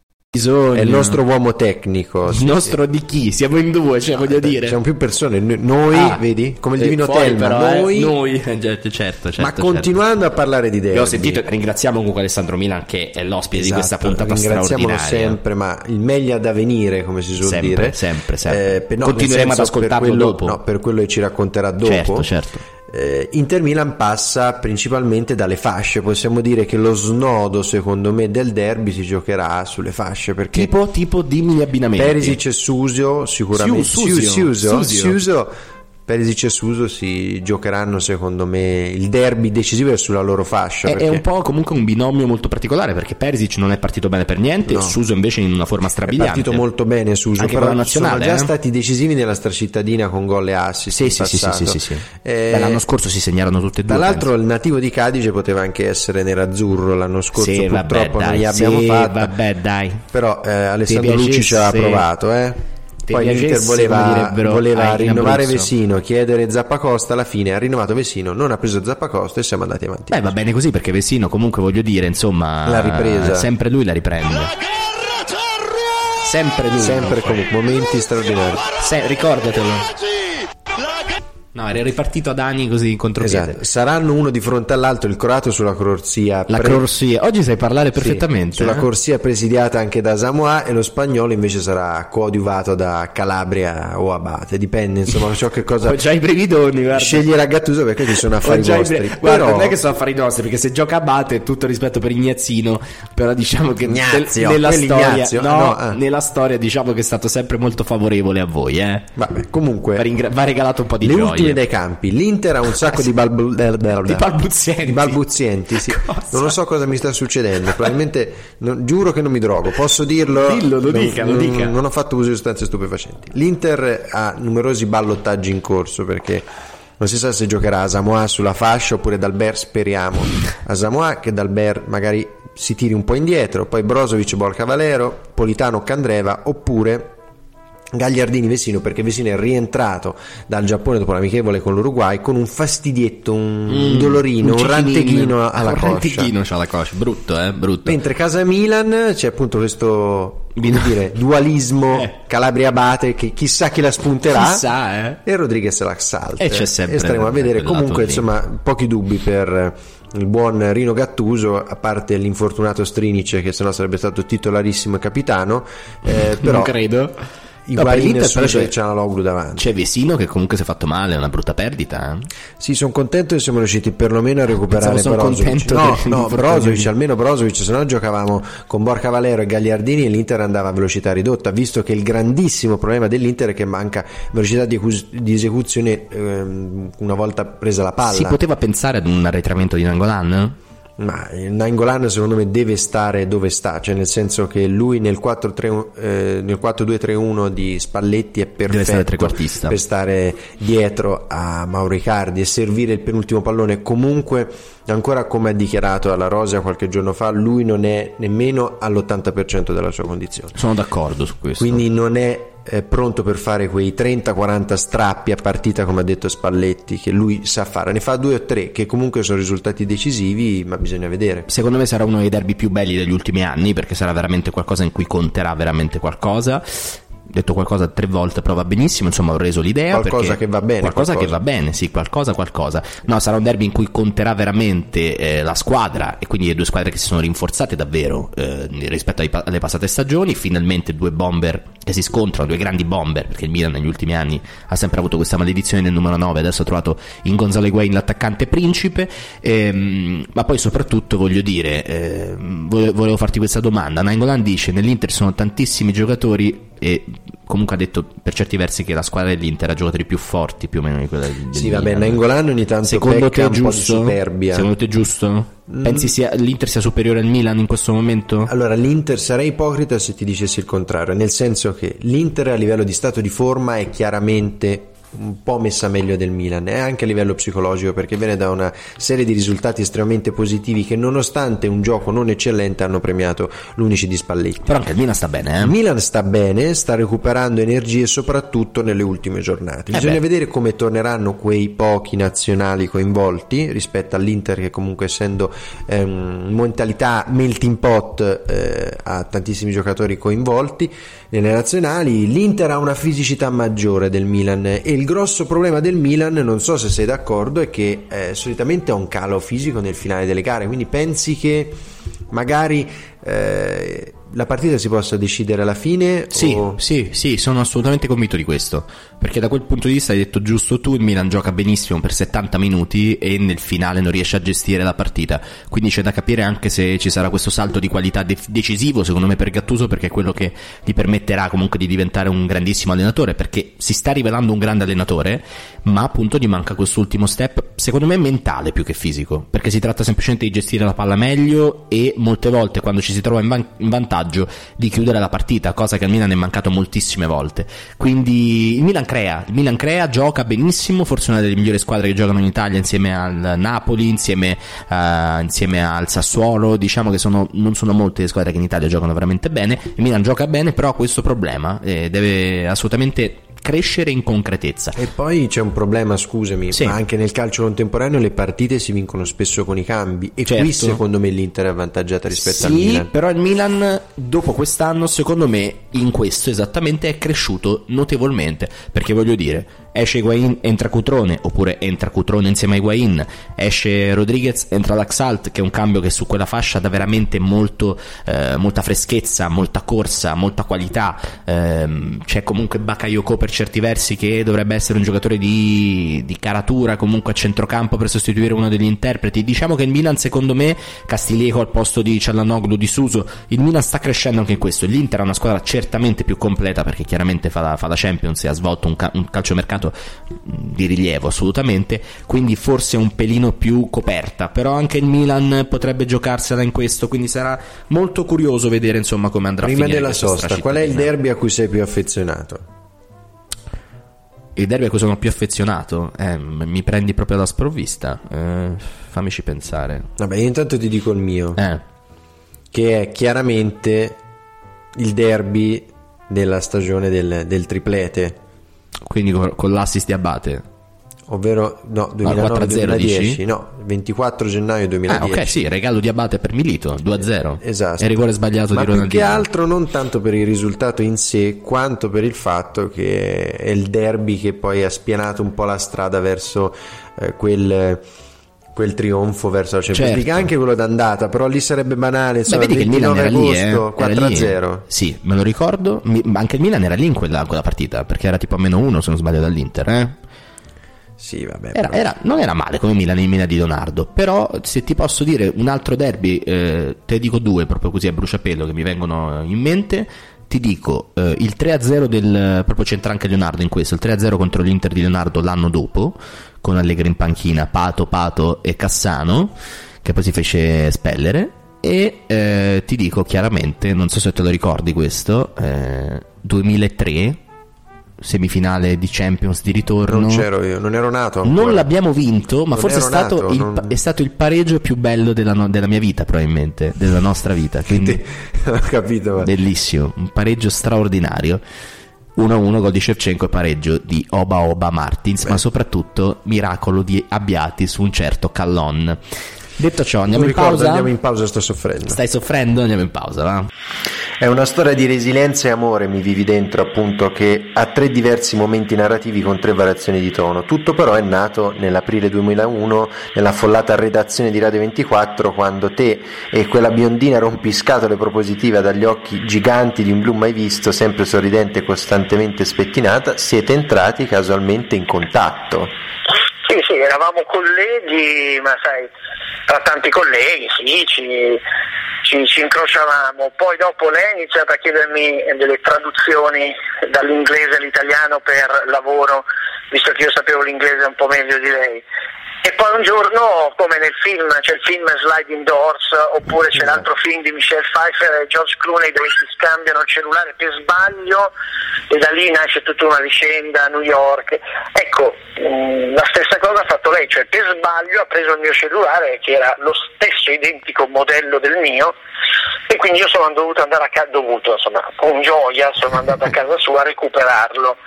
Bisogno. È il nostro uomo tecnico. Il sì, nostro di chi? Siamo in due, cioè voglio sì. dire. Siamo più persone. Noi, Ah, vedi? Come il eh, divino Telma. però, eh, noi, noi, eh, certo, certo, certo. ma continuando a parlare di derby. Io ho sentito, ringraziamo comunque Alessandro Milan che è l'ospite di questa Esatto, puntata ringraziamolo straordinaria. sempre, ma il meglio da venire, come si suol Sempre, dire. Eh, sempre, sempre. per- no, Continueremo ad ascoltarlo quello, dopo. No, per quello che ci racconterà dopo. Certo, certo. Eh, Inter Milan passa principalmente dalle fasce, possiamo dire che lo snodo secondo me del derby si giocherà sulle fasce perché Tipo, tipo, dimmi gli abbinamenti. Perisic e Susio sicuramente Siu- Susio. Siusio, Susio. Siusio, Perisic e Suso si giocheranno secondo me il derby decisivo è sulla loro fascia È, è perché un po' comunque un binomio molto particolare perché Perisic non è partito bene per niente, No. Suso invece in una forma è strabiliante. partito molto bene Suso Anche però la nazionale, sono già eh? stati decisivi nella stracittadina con gol e assist Sì, sì, sì, sì, sì, sì. Eh, l'anno scorso si segnarono tutte e due. Tra l'altro il nativo di Cadice poteva anche essere nerazzurro l'anno scorso, Sì, vabbè, purtroppo non dai, gli abbiamo sì, fatta. vabbè, dai. Però eh, Alessandro Lucci ci ha provato, eh. Ti Poi l'Inter voleva, voleva rinnovare. Vesino, chiedere Zappacosta, alla fine ha rinnovato Vesino, non ha preso Zappacosta e siamo andati avanti. Beh, va bene così perché Vessino comunque voglio dire, insomma, La ripresa. sempre lui la riprende. Sempre lui. Sempre con momenti straordinari. Se- ricordatelo. No, era ripartito ad anni così in contropiede. Esatto. Saranno uno di fronte all'altro, il croato sulla corsia. La pre- corsia. Oggi sai parlare Sì, perfettamente. sulla eh? corsia presidiata anche da Samoa e lo spagnolo invece sarà coadiuvato da Calabria o Abate, dipende insomma ciò che cosa Ho già i brevidoni, guarda. sceglierà Gattuso perché ci sono affari già i vostri. bre- Guarda, Però- non è che sono affari nostri, perché se gioca a Bate, tutto rispetto per Ignazzino, però diciamo che Ignazio, nella quelli storia, no, no, ah. nella storia diciamo che è stato sempre molto favorevole a voi, eh. Vabbè, comunque Va, ringra- va regalato un po' di le ultime dai campi. L'Inter ha un sacco di, balbu- Di balbuzienti. di balbuzienti, sì. Non lo so cosa mi sta succedendo. Probabilmente non- giuro che non mi drogo. Posso dirlo? Dillo, lo Non- dica, lo non, dica. Non ho fatto uso di sostanze stupefacenti. L'Inter ha numerosi ballottaggi in corso perché non si sa se giocherà a Samoa sulla fascia oppure Dalbert, speriamo. A Samoa che Dalbert magari si tiri un po' indietro, poi Brozovic, Borca Valero, Politano, Candreva oppure Gagliardini Vesino perché Vesino è rientrato dal Giappone dopo l'amichevole con l'Uruguay con un fastidietto, un dolorino, un, cicchinin. ranteghino alla un coscia. ranteghino c'ha la coscia, brutto, eh, brutto. Mentre casa Milan c'è appunto questo dire, dualismo Eh. Calabria-Abate che chissà chi la spunterà Chissà, eh. e Rodriguez la salta E c'è sempre e staremo a vedere comunque insomma pochi dubbi per il buon Rino Gattuso a parte l'infortunato Strinic che sennò sarebbe stato titolarissimo e capitano eh, però non credo. No, per l'Inter e però c'è, c'è Cianaloglu davanti c'è Vesino che comunque si è fatto male, è una brutta perdita. eh. Sì, sono contento che siamo riusciti perlomeno a recuperare Pensavo sono Brozovic. contento No, del- no, Brozovic, almeno Brozovic, se no giocavamo con Borca Valero e Gagliardini e l'Inter andava a velocità ridotta, visto che il grandissimo problema dell'Inter è che manca velocità di, ecus- di esecuzione ehm, una volta presa la palla. Si poteva pensare ad un arretramento di Nangolan? Ma Nainggolan secondo me deve stare dove sta, cioè nel senso che lui nel 4-3, eh, nel 4-2-3-1 di Spalletti è stare perfetto trequartista. per stare dietro a Mauro Icardi e servire il penultimo pallone. Comunque, ancora come ha dichiarato alla Rosa qualche giorno fa, lui non è nemmeno all'80% della sua condizione. Sono d'accordo su questo. Quindi non è eh, pronto per fare quei 30-40 strappi a partita come ha detto Spalletti che lui sa fare, ne fa due o tre che comunque sono risultati decisivi ma bisogna vedere. Secondo me sarà uno dei derby più belli degli ultimi anni perché sarà veramente qualcosa in cui conterà veramente qualcosa. Detto qualcosa tre volte, però va benissimo. Insomma, ho reso l'idea. Qualcosa che va bene, Qualcosa, qualcosa. che va bene, sì, qualcosa, qualcosa. No, sarà un derby in cui conterà veramente eh, la squadra e quindi le due squadre che si sono rinforzate davvero eh, rispetto pa- alle passate stagioni. Finalmente due bomber che si scontrano, due grandi bomber, perché il Milan negli ultimi anni ha sempre avuto questa maledizione del numero 9. Adesso ha trovato in Gonzalo Higuain l'attaccante principe. Ehm, ma poi soprattutto voglio dire, ehm, volevo farti questa domanda. Nainggolan dice nell'Inter sono tantissimi giocatori e comunque ha detto per certi versi che la squadra dell'Inter ha giocatori più forti più o meno di quella del, del Sì, vabbè, Milan. Nainggolan ogni tanto Secondo te è un po' di giusto? superbia. Mm. Secondo te è giusto? Pensi sia, l'Inter sia superiore al Milan in questo momento? Allora, l'Inter sarei ipocrita se ti dicessi il contrario, nel senso che l'Inter a livello di stato di forma è chiaramente un po' messa meglio del Milan e anche a livello psicologico perché viene da una serie di risultati estremamente positivi che nonostante un gioco non eccellente hanno premiato l'unici di Spalletti. Però anche il Milan sta bene, eh? Il Milan sta bene, sta recuperando energie soprattutto nelle ultime giornate. Eh Bisogna beh. vedere come torneranno quei pochi nazionali coinvolti rispetto all'Inter che comunque essendo ehm, mentalità melting pot eh, ha tantissimi giocatori coinvolti nelle nazionali. L'Inter ha una fisicità maggiore del Milan e il grosso problema del Milan, non so se sei d'accordo, è che eh, solitamente ha un calo fisico nel finale delle gare, quindi pensi che magari eh, la partita si possa decidere alla fine? Sì, o- sì, sì, sono assolutamente convinto di questo. Perché da quel punto di vista hai detto giusto tu, il Milan gioca benissimo per 70 minuti e nel finale non riesce a gestire la partita. Quindi c'è da capire anche se ci sarà questo salto di qualità de- decisivo, secondo me, per Gattuso, perché è quello che gli permetterà comunque di diventare un grandissimo allenatore. Perché si sta rivelando un grande allenatore, ma appunto gli manca quest'ultimo step, secondo me mentale più che fisico. Perché si tratta semplicemente di gestire la palla meglio e molte volte quando ci si trova in, van- in vantaggio di chiudere la partita, cosa che al Milan è mancato moltissime volte. Quindi il Milan crea, il Milan crea, gioca benissimo, forse una delle migliori squadre che giocano in Italia insieme al Napoli, insieme, eh, insieme al Sassuolo, diciamo che sono, non sono molte le squadre che in Italia giocano veramente bene, il Milan gioca bene, però ha questo problema, eh, deve assolutamente crescere in concretezza. E poi c'è un problema, scusami, Sì. ma anche nel calcio contemporaneo le partite si vincono spesso con i cambi e qui Certo. secondo me l'Inter è avvantaggiata rispetto al Sì, Milan. però il Milan dopo quest'anno, secondo me, in questo esattamente è cresciuto notevolmente. Perché voglio dire, esce Higuain, entra Cutrone, oppure entra Cutrone insieme a Higuain, esce Rodriguez, entra Laxalt, che è un cambio che su quella fascia dà veramente molto, eh, molta freschezza, molta corsa, molta qualità. Ehm, c'è comunque Bakayoko per certi versi che dovrebbe essere un giocatore di, di caratura comunque a centrocampo per sostituire uno degli interpreti. Diciamo che il Milan, secondo me, Castiglieco al posto di Cialanoglu, di Suso, il Milan sta crescendo anche in questo. L'Inter è una squadra certamente più completa perché chiaramente fa la, fa la Champions e ha svolto un, ca- un calciomercato mh, di rilievo assolutamente, quindi forse un pelino più coperta, però anche il Milan potrebbe giocarsela in questo, quindi sarà molto curioso vedere insomma come andrà Prima a finire della questa sosta, qual è il derby a cui sei più affezionato? Il derby a cui sono più affezionato? Eh, mi prendi proprio alla sprovvista. Eh, fammici pensare. Vabbè, io intanto ti dico il mio, Eh, che è chiaramente il derby della stagione del, del triplete, quindi con, con l'assist di Abate. ovvero no, 4-0 2009-2010, dici? no, 24 gennaio Ah, 2010. ok, sì, regalo di Abate per Milito, 2-0. Esatto. E rigore sbagliato Ma di più Ronaldinho. che altro non tanto per il risultato in sé, quanto per il fatto che è il derby che poi ha spianato un po' la strada verso eh, quel, quel trionfo verso la Champions Certo. League, anche quello d'andata, però lì sarebbe banale, Beh, insomma, vedi che il Milan 29 era lì, eh. agosto, Era lì. 4-0. Sì, me lo ricordo. Ma anche il Milan era lì in quella, quella partita, perché era tipo a meno uno, se non sbaglio, dall'Inter, eh? Sì, vabbè. Era- era- non era male come Milan in Milan di Leonardo, però se ti posso dire un altro derby, eh, te dico due proprio così a bruciapelo che mi vengono in mente. Ti dico eh, il 3-0 del proprio c'entra anche Leonardo in questo, il 3-0 contro l'Inter di Leonardo l'anno dopo, con Allegri in panchina, Pato, Pato e Cassano, che poi si fece spellere. E eh, ti dico chiaramente, non so se te lo ricordi questo, eh, 2003, semifinale di Champions di ritorno. Non c'ero io, non ero nato. Non ancora. l'abbiamo vinto, ma Non forse è stato, nato, il, non- è stato il pareggio più bello della, no- della mia vita, probabilmente, della nostra vita. Quindi Ho capito. ma- bellissimo, un pareggio straordinario. 1-1 gol di Shevchenko e pareggio di Oba Oba Martins, ma soprattutto miracolo di Abbiati su un certo Callon. Detto ciò, andiamo in pausa. andiamo in pausa, sto soffrendo. Stai soffrendo? Andiamo in pausa, va? È una storia di resilienza e amore, mi vivi dentro, appunto, che ha tre diversi momenti narrativi con tre variazioni di tono. Tutto però è nato nell'aprile 2001, nell'affollata redazione di Radio 24, quando te e quella biondina rompiscatole propositiva dagli occhi giganti di un blu mai visto, sempre sorridente e costantemente spettinata, siete entrati casualmente in contatto. Sì, eravamo colleghi, ma sai, tra tanti colleghi, sì, ci, ci, ci incrociavamo. Poi dopo lei ha iniziato a chiedermi delle traduzioni dall'inglese all'italiano per lavoro, visto che io sapevo l'inglese un po' meglio di lei. E poi un giorno, come nel film, c'è il film Sliding Doors, oppure c'è l'altro film di Michelle Pfeiffer e George Clooney dove si scambiano il cellulare per sbaglio e da lì nasce tutta una vicenda a New York. Ecco, mh, la stessa cosa ha fatto lei, cioè per sbaglio ha preso il mio cellulare che era lo stesso identico modello del mio e quindi io sono dovuto andare a casa, dovuto, insomma, con gioia sono andato a casa sua a recuperarlo.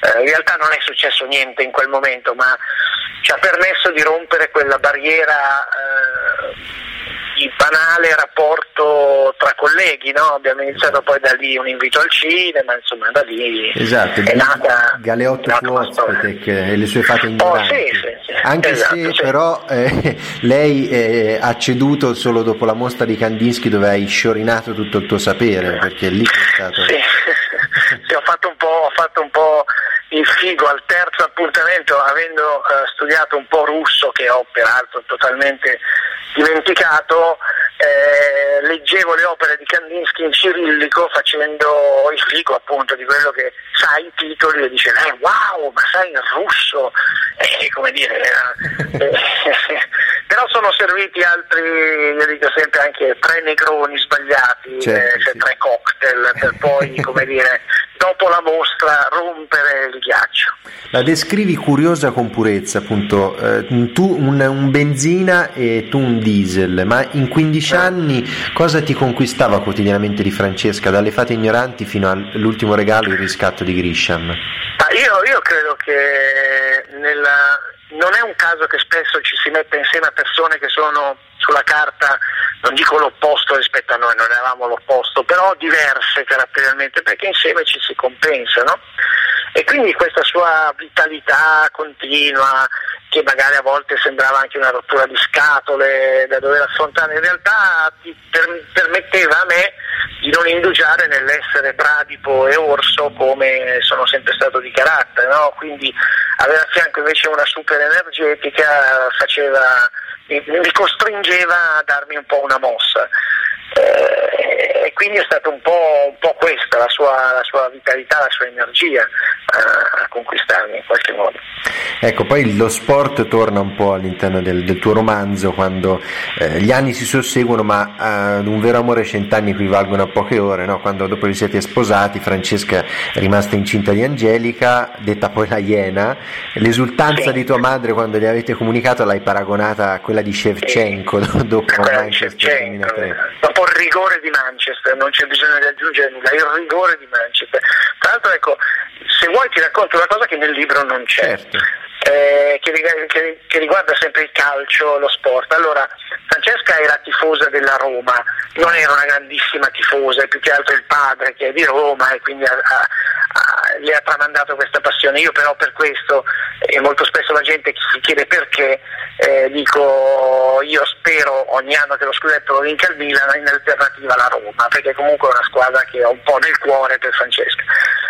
Eh, in realtà non è successo niente in quel momento, ma ci ha permesso di rompere quella barriera eh, di banale rapporto tra colleghi, no? abbiamo iniziato poi da lì un invito al cinema, insomma da lì Esatto, è nata, Galeotto è nata e le sue fate Oh, ignoranti. sì, sì, sì. Anche Esatto, se sì. però eh, lei eh, ha ceduto solo dopo la mostra di Kandinsky dove hai sciorinato tutto il tuo sapere, perché lì è stato... Sì, ho, fatto un po', ho fatto un po' il figo al terzo appuntamento, avendo eh, studiato un po' russo, che ho peraltro totalmente dimenticato, eh, leggevo le opere di Kandinsky in cirillico facendo il figo appunto di quello che sa i titoli e dice eh, wow, ma sai il russo, eh, come dire, era- eh, però sono serviti altri, io dico sempre anche tre negroni sbagliati, Certo, eh, cioè sì. tre cocktail per poi, come dire, dopo la mostra rompere il ghiaccio. La descrivi curiosa con purezza, appunto, eh, tu un, un benzina e tu un diesel, ma in 15 anni cosa ti conquistava quotidianamente di Francesca, dalle fate ignoranti fino all'ultimo regalo, il riscatto di Grisham? Ma io, io credo che nella- non è un caso che spesso ci si metta insieme a persone che sono sulla carta, non dico l'opposto rispetto a noi, non eravamo l'opposto, però diverse caratterialmente, perché insieme ci si compensa, no? E quindi questa sua vitalità continua, che magari a volte sembrava anche una rottura di scatole da dover affrontare, in realtà ti per- permetteva a me di non indugiare nell'essere bradipo e orso come sono sempre stato di carattere, no? quindi avere a fianco invece una super energetica faceva, mi, mi costringeva a darmi un po' una mossa. Eh, e quindi è stata un po', un po' questa la sua, la sua vitalità, la sua energia a, a conquistarmi in qualche modo. Ecco, poi lo sport torna un po' all'interno del, del tuo romanzo quando eh, gli anni si susseguono, ma ad un vero amore cent'anni equivalgono a poche ore, no? Quando dopo vi siete sposati, Francesca è rimasta incinta di Angelica, detta poi la Iena, l'esultanza Sì. di tua madre quando gli avete comunicato l'hai paragonata a quella di Shevchenko dopo Quella di Manchester Shevchenko, 2003. dopo il rigore di Manchester, non c'è bisogno di aggiungere nulla, il rigore di Manchester. Tra l'altro ecco, se vuoi ti racconto una cosa che nel libro non c'è. Certo. Eh, che, riguarda sempre il calcio, lo sport. Allora, Francesca era tifosa della Roma, non era una grandissima tifosa, è più che altro il padre che è di Roma e quindi ha- ha- ha- le ha tramandato questa passione. Io però per questo, e molto spesso la gente si chiede perché, eh, dico io spero ogni anno che lo scudetto lo vinca il Milan in alternativa alla Roma, perché comunque è una squadra che ho un po' nel cuore per Francesca.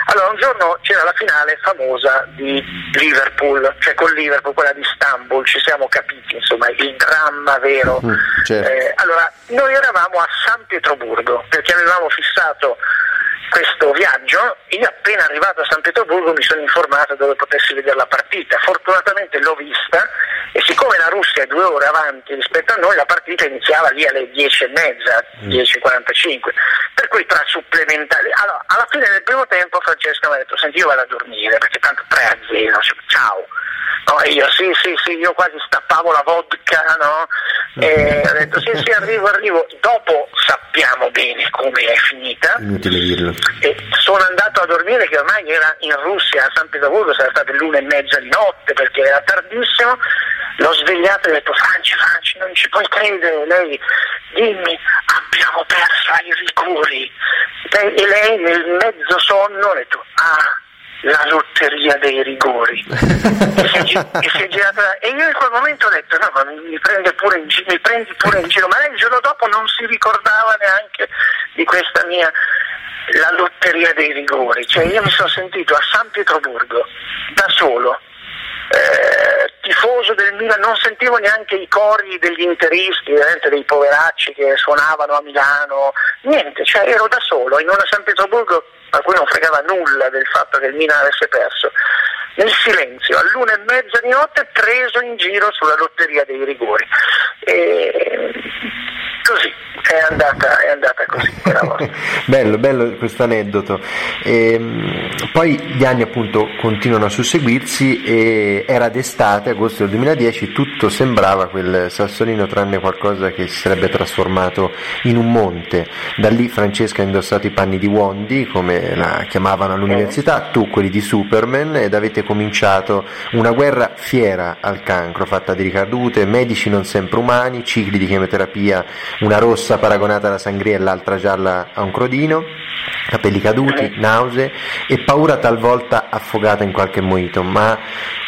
Allora un giorno c'era la finale famosa di Liverpool, cioè con Liverpool, quella di Istanbul, ci siamo capiti, insomma, il dramma vero. Mm, certo. Eh, allora, noi eravamo a San Pietroburgo perché avevamo fissato questo viaggio, io appena arrivato a San Pietroburgo mi sono informato dove potessi vedere la partita. Fortunatamente l'ho vista e siccome la Russia è due ore avanti rispetto a noi, la partita iniziava lì alle 10 e mezza, 10.45. Per cui tra supplementari. Allora, alla fine del primo tempo Francesca mi ha detto: Senti, io vado a dormire perché tanto 3 a 0, ciao. No, io sì, sì, sì, io quasi stappavo la vodka, no? E ho detto sì, sì, arrivo, arrivo. Dopo sappiamo bene come è finita. Inutile dirlo. E sono andato a dormire che ormai era in Russia, a San Pietroburgo, sarà state l'una e mezza di notte perché era tardissimo. L'ho svegliato e ho detto Franci, Franci, non ci puoi credere. Lei, dimmi, abbiamo perso ai rigori. E lei nel mezzo sonno ha detto, ah, la lotteria dei rigori. e, si è, girata e io in quel momento ho detto no ma mi, prende pure in gi- mi prendi pure in giro. Ma lei il giorno dopo non si ricordava neanche di questa mia la lotteria dei rigori. Cioè io mi sono sentito a San Pietroburgo da solo eh, tifoso del Milan, non sentivo neanche i cori degli interisti, dei poveracci che suonavano a Milano, niente, cioè ero da solo in una San Pietroburgo a cui non fregava nulla del fatto che il Milan avesse perso. Nel silenzio, all'una e mezza di notte, preso in giro sulla lotteria dei rigori. E così, è andata, è andata così bello, bello questo aneddoto. E, poi gli anni appunto continuano a susseguirsi e era d'estate, agosto del 2010, tutto sembrava quel sassolino tranne qualcosa che si sarebbe trasformato in un monte. Da lì Francesca ha indossato i panni di Wondi, come la chiamavano all'università, tu quelli di Superman ed avete cominciato una guerra fiera al cancro, fatta di ricadute, medici non sempre umani, cicli di chemioterapia, una rossa paragonata alla sangria e l'altra gialla a un crodino, capelli caduti, nausee e paura talvolta affogata in qualche moito, ma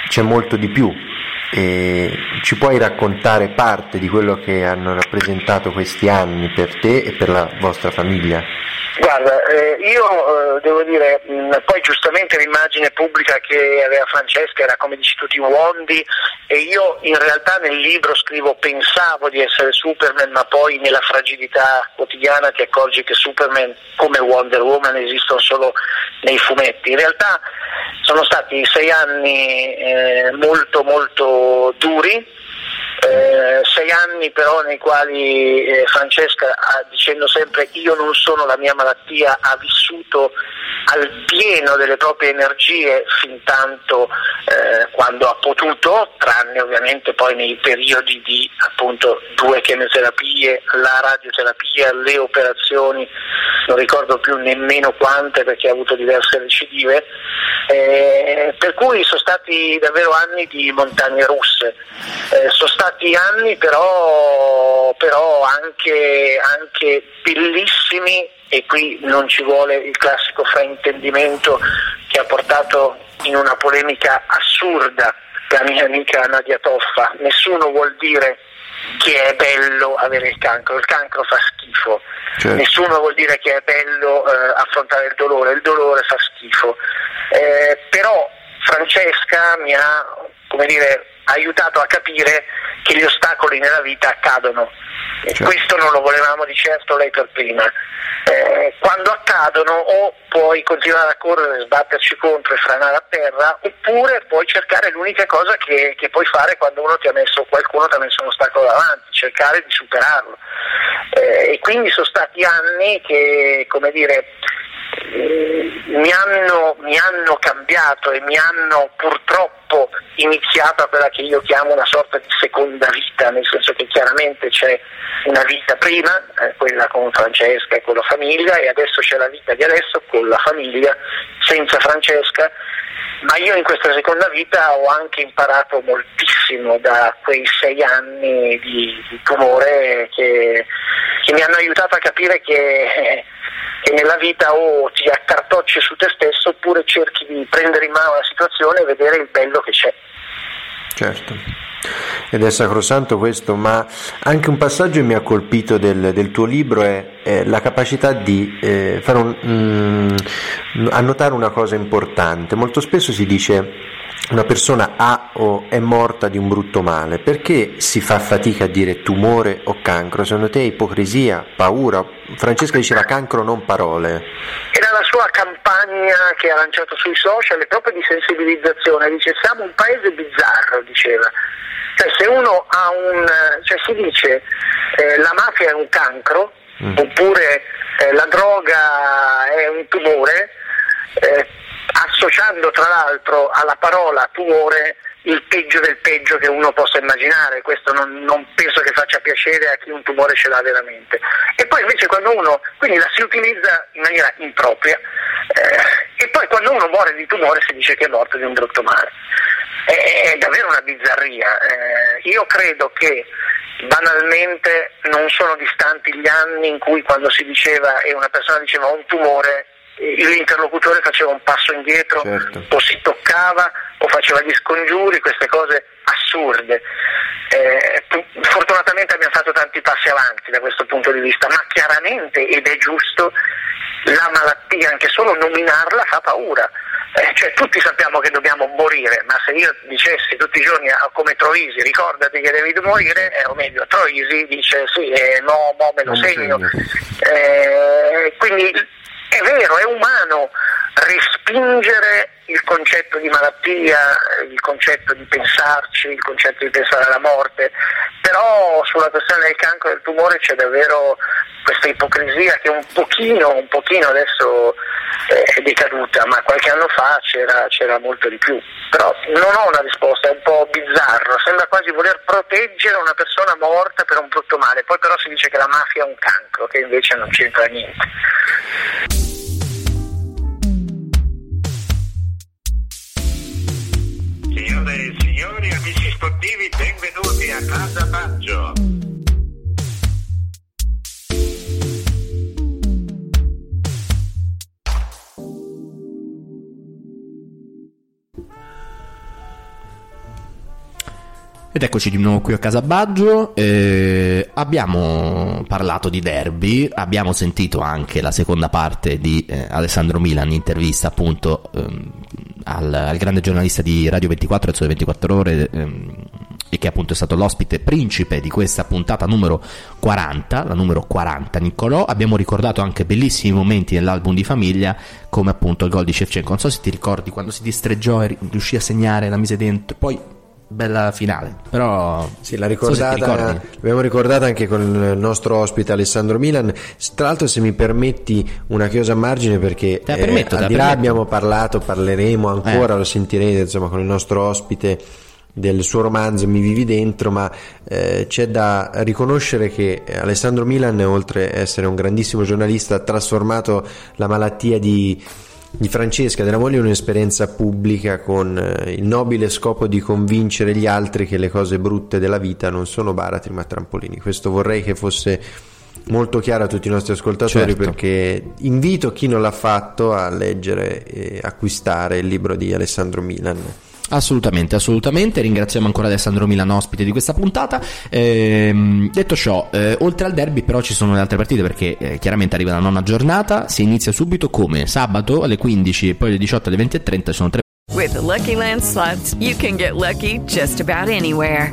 c'è molto di più. E ci puoi raccontare parte di quello che hanno rappresentato questi anni per te e per la vostra famiglia? Guarda, eh, io eh, devo dire, mh, poi giustamente l'immagine pubblica che aveva Francesca era come dici tutti Wondi e io in realtà nel libro scrivo pensavo di essere Superman ma poi nella fragilità quotidiana ti accorgi che Superman come Wonder Woman esistono solo nei fumetti. In realtà sono stati sei anni eh, molto molto Duri, eh, sei anni però nei quali eh, Francesca, ah, dicendo sempre io non sono la mia malattia, ha vissuto al pieno delle proprie energie fin tanto eh, quando ha potuto, tranne ovviamente poi nei periodi di appunto due chemioterapie, la radioterapia, le operazioni, non ricordo più nemmeno quante perché ha avuto diverse recidive, eh, per cui sono stati davvero anni di montagne russe, eh, sono stati anni però, però anche, anche bellissimi e qui non ci vuole il classico fraintendimento che ha portato in una polemica assurda la mia amica Nadia Toffa. Nessuno vuol dire che è bello avere il cancro, il cancro fa schifo, certo. nessuno vuol dire che è bello eh, affrontare il dolore, il dolore fa schifo. Eh, però Francesca mi ha come dire, aiutato a capire che gli ostacoli nella vita accadono. Certo. Questo non lo volevamo di certo lei per prima. Eh, quando accadono o puoi continuare a correre, sbatterci contro e franare a terra, oppure puoi cercare l'unica cosa che, che puoi fare quando ti messo, qualcuno ti ha messo un ostacolo davanti, cercare di superarlo. Eh, e quindi sono stati anni che, come dire, mi hanno, mi hanno, cambiato e mi hanno purtroppo iniziato quella che io chiamo una sorta di seconda vita, nel senso che chiaramente c'è una vita prima, eh, quella con Francesca e con la famiglia, e adesso c'è la vita di adesso con la famiglia, senza Francesca, ma io in questa seconda vita ho anche imparato moltissimo da quei sei anni di, di tumore che, che, mi hanno aiutato a capire che... Che nella vita o ti accartocci su te stesso oppure cerchi di prendere in mano la situazione e vedere il bello che c'è. Certo. Ed è sacrosanto questo, ma anche un passaggio che mi ha colpito del, del tuo libro è, è, la capacità di eh, un, mm, annotare una cosa importante. Molto spesso si dice una persona ha o è morta di un brutto male, perché si fa fatica a dire tumore o cancro? Secondo te è ipocrisia, paura? Francesca diceva cancro non parole. Era la sua campagna che ha lanciato sui social proprio di sensibilizzazione, dice siamo un paese bizzarro, diceva. Cioè, se uno ha un. cioè si dice eh, la mafia è un cancro, mm. oppure eh, la droga è un tumore, eh, associando tra l'altro alla parola tumore il peggio del peggio che uno possa immaginare, questo non, non, penso che faccia piacere a chi un tumore ce l'ha veramente. E poi invece quando uno, quindi la si utilizza in maniera impropria, eh, e poi quando uno muore di tumore si dice che è morto di un brutto male. È, è davvero una bizzarria. Eh, io credo che banalmente non sono distanti gli anni in cui quando si diceva e una persona diceva ho un tumore l'interlocutore faceva un passo indietro certo. o si toccava o faceva gli scongiuri, queste cose assurde. Eh, fortunatamente abbiamo fatto tanti passi avanti da questo punto di vista, ma chiaramente, ed è giusto, la malattia, anche solo nominarla, fa paura. Eh, cioè, tutti sappiamo che dobbiamo morire, ma se io dicessi tutti i giorni come Troisi ricordati che devi morire, eh, o meglio, Troisi dice sì, eh, no, mo me lo segno. Eh, quindi è vero, è umano respingere il concetto di malattia, il concetto di pensarci, il concetto di pensare alla morte, però sulla questione del cancro e del tumore c'è davvero questa ipocrisia che un pochino, un pochino adesso è decaduta, ma qualche anno fa c'era, c'era molto di più. Però non ho una risposta, è un po' bizzarro, sembra quasi voler proteggere una persona morta per un brutto male, poi però si dice che la mafia è un cancro, che invece non c'entra niente. Signore e signori, amici sportivi, benvenuti a Casa Baggio. Ed eccoci di nuovo qui a Casa Baggio, eh, abbiamo parlato di derby, abbiamo sentito anche la seconda parte di eh, Alessandro Milan, intervista appunto ehm, al, al, grande giornalista di Radio 24 e Sole 24 Ore ehm, e che appunto è stato l'ospite principe di questa puntata numero 40, la numero 40 Niccolò, abbiamo ricordato anche bellissimi momenti nell'album di famiglia come appunto il gol di Shevchenko, non so se ti ricordi quando si distreggiò e riuscì a segnare, la mise dentro, poi bella finale. Però sì, la ricordata, l'abbiamo ricordata anche con il nostro ospite Alessandro Milan. Tra l'altro, se mi permetti una chiosa a margine, perché te permetto, eh, al di là abbiamo parlato, parleremo ancora, eh. lo sentirete insomma con il nostro ospite del suo romanzo Mi vivi dentro, ma eh, c'è da riconoscere che Alessandro Milan, oltre ad essere un grandissimo giornalista, ha trasformato la malattia di di Francesca della moglie un'esperienza pubblica con eh, il nobile scopo di convincere gli altri che le cose brutte della vita non sono baratri ma trampolini. Questo vorrei che fosse molto chiaro a tutti i nostri ascoltatori certo. perché invito chi non l'ha fatto a leggere e acquistare il libro di Alessandro Milan. Assolutamente, assolutamente. Ringraziamo ancora Alessandro Milano, ospite di questa puntata. Ehm, detto ciò, eh, oltre al derby, però ci sono le altre partite perché eh, chiaramente arriva la nona giornata. Si inizia subito come sabato alle 15 e poi alle 18 alle 20.30 ci sono tre. With the Lucky Land slots, you can get lucky just about anywhere.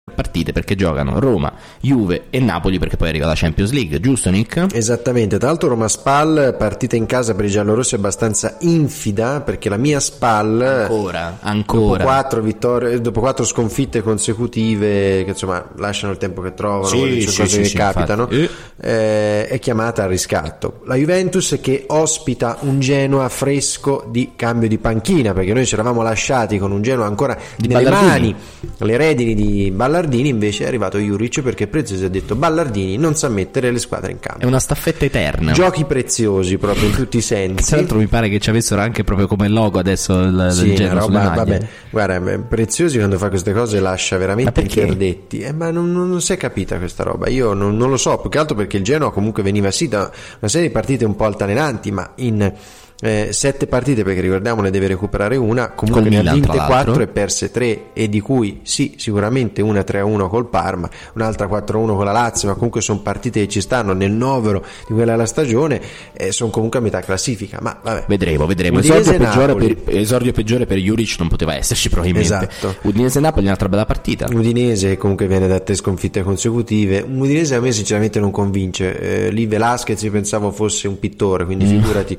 Partite perché giocano Roma, Juve e Napoli perché poi arriva la Champions League, giusto Nick? Esattamente, tra l'altro Roma Spal, partita in casa per i giallorossi abbastanza infida perché la mia Spal ancora, ancora. Dopo, quattro vittorie, dopo quattro sconfitte consecutive che insomma lasciano il tempo che trovano, Sì, sì, cose sì, che capitano, eh, è chiamata al riscatto. La Juventus che ospita un Genoa fresco di cambio di panchina perché noi ci eravamo lasciati con un Genoa ancora Di nelle Ballardini. mani, le redini di Ballardini, invece è arrivato Juric perché Preziosi ha detto Ballardini non sa mettere le squadre in campo. È una staffetta eterna. Giochi preziosi proprio in tutti i sensi. Tra l'altro mi pare che ci avessero anche proprio come logo adesso il, Sì, una sulle roba, vabbè, guarda, eh, Preziosi quando fa queste cose lascia veramente interdetti, eh, ma non, non- non si è capita questa roba, io non, non lo so, più che altro perché il Genoa comunque veniva sì da una serie di partite un po' altalenanti, ma in eh, sette partite, perché ricordiamo ne deve recuperare una, comunque ne ha vinte quattro e perse tre, e di cui sì, sicuramente una 3-1 col Parma, un'altra 4-1 con la Lazio, ma comunque sono partite che ci stanno nel novero di quella della stagione, e sono comunque a metà classifica, ma vabbè. Vedremo, vedremo. Esordio peggiore, per, esordio peggiore per Juric non poteva esserci probabilmente. Esatto. Udinese-Napoli un'altra bella partita. Udinese comunque viene da tre sconfitte consecutive. Un Udinese a me sinceramente non convince. Eh, lì Velasquez io pensavo fosse un pittore, quindi figurati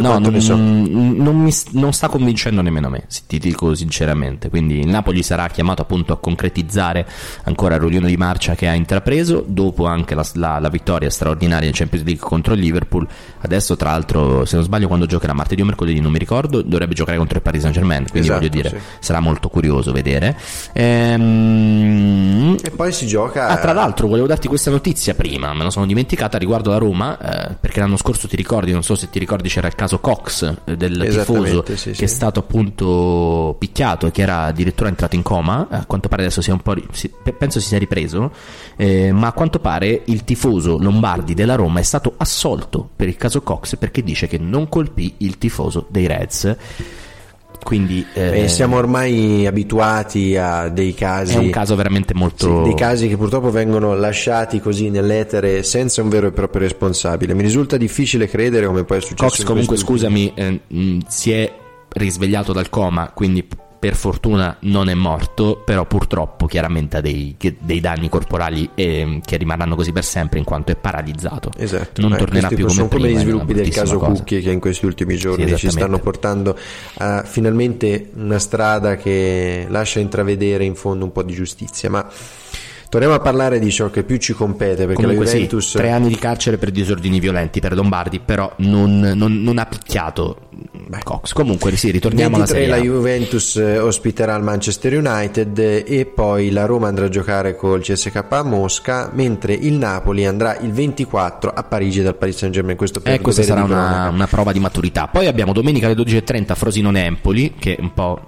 da. No, non, so. non mi non sta convincendo nemmeno me, se ti dico sinceramente. Quindi il Napoli sarà chiamato appunto a concretizzare ancora il ruolino di marcia che ha intrapreso, dopo anche la, la- la vittoria straordinaria in Champions League contro il Liverpool. Adesso, tra l'altro, se non sbaglio, quando giocherà martedì o mercoledì, non mi ricordo, dovrebbe giocare contro il Paris Saint Germain. Quindi Esatto, voglio dire, sì. sarà molto curioso vedere. Ehm, E poi si gioca. Ah, tra l'altro volevo darti questa notizia prima, me la sono dimenticata riguardo la Roma, eh, perché l'anno scorso ti ricordi, non so se ti ricordi, c'era il caso Cox eh, del tifoso sì, che sì. è stato appunto picchiato e che era addirittura entrato in coma, a quanto pare adesso si è un po' ri- si- pe- penso si sia ripreso, eh, ma a quanto pare il tifoso Lombardi della Roma è stato assolto per il caso Cox perché dice che non colpì il tifoso dei Reds. Quindi eh, siamo ormai abituati a dei casi. è un caso veramente molto Sì, dei casi che purtroppo vengono lasciati così nell'etere senza un vero e proprio responsabile. Mi risulta difficile credere come poi è successo. Cox comunque scusami eh, mh, si è risvegliato dal coma quindi per fortuna non è morto però purtroppo chiaramente ha dei, dei danni corporali eh, che rimarranno così per sempre in quanto è paralizzato Esatto, non tornerà più come sono come prima gli è una sviluppi del caso cosa. Cucchi che in questi ultimi giorni ci esattamente. stanno portando a finalmente una strada che lascia intravedere in fondo un po' di giustizia. Ma torniamo a parlare di ciò che più ci compete perché Comunque la sì, Juventus tre anni di carcere per disordini violenti per Lombardi, però non, non- non ha picchiato Cox. Comunque sì, ritorniamo alla 23 Serie la A. Juventus eh, ospiterà il Manchester United e poi la Roma andrà a giocare col CSK a Mosca mentre il Napoli andrà il 24 a Parigi dal Paris Saint Germain questo per Eh, questa sarà una, una prova di maturità. Poi abbiamo domenica alle 12.30 Frosinone-Empoli, che un po'.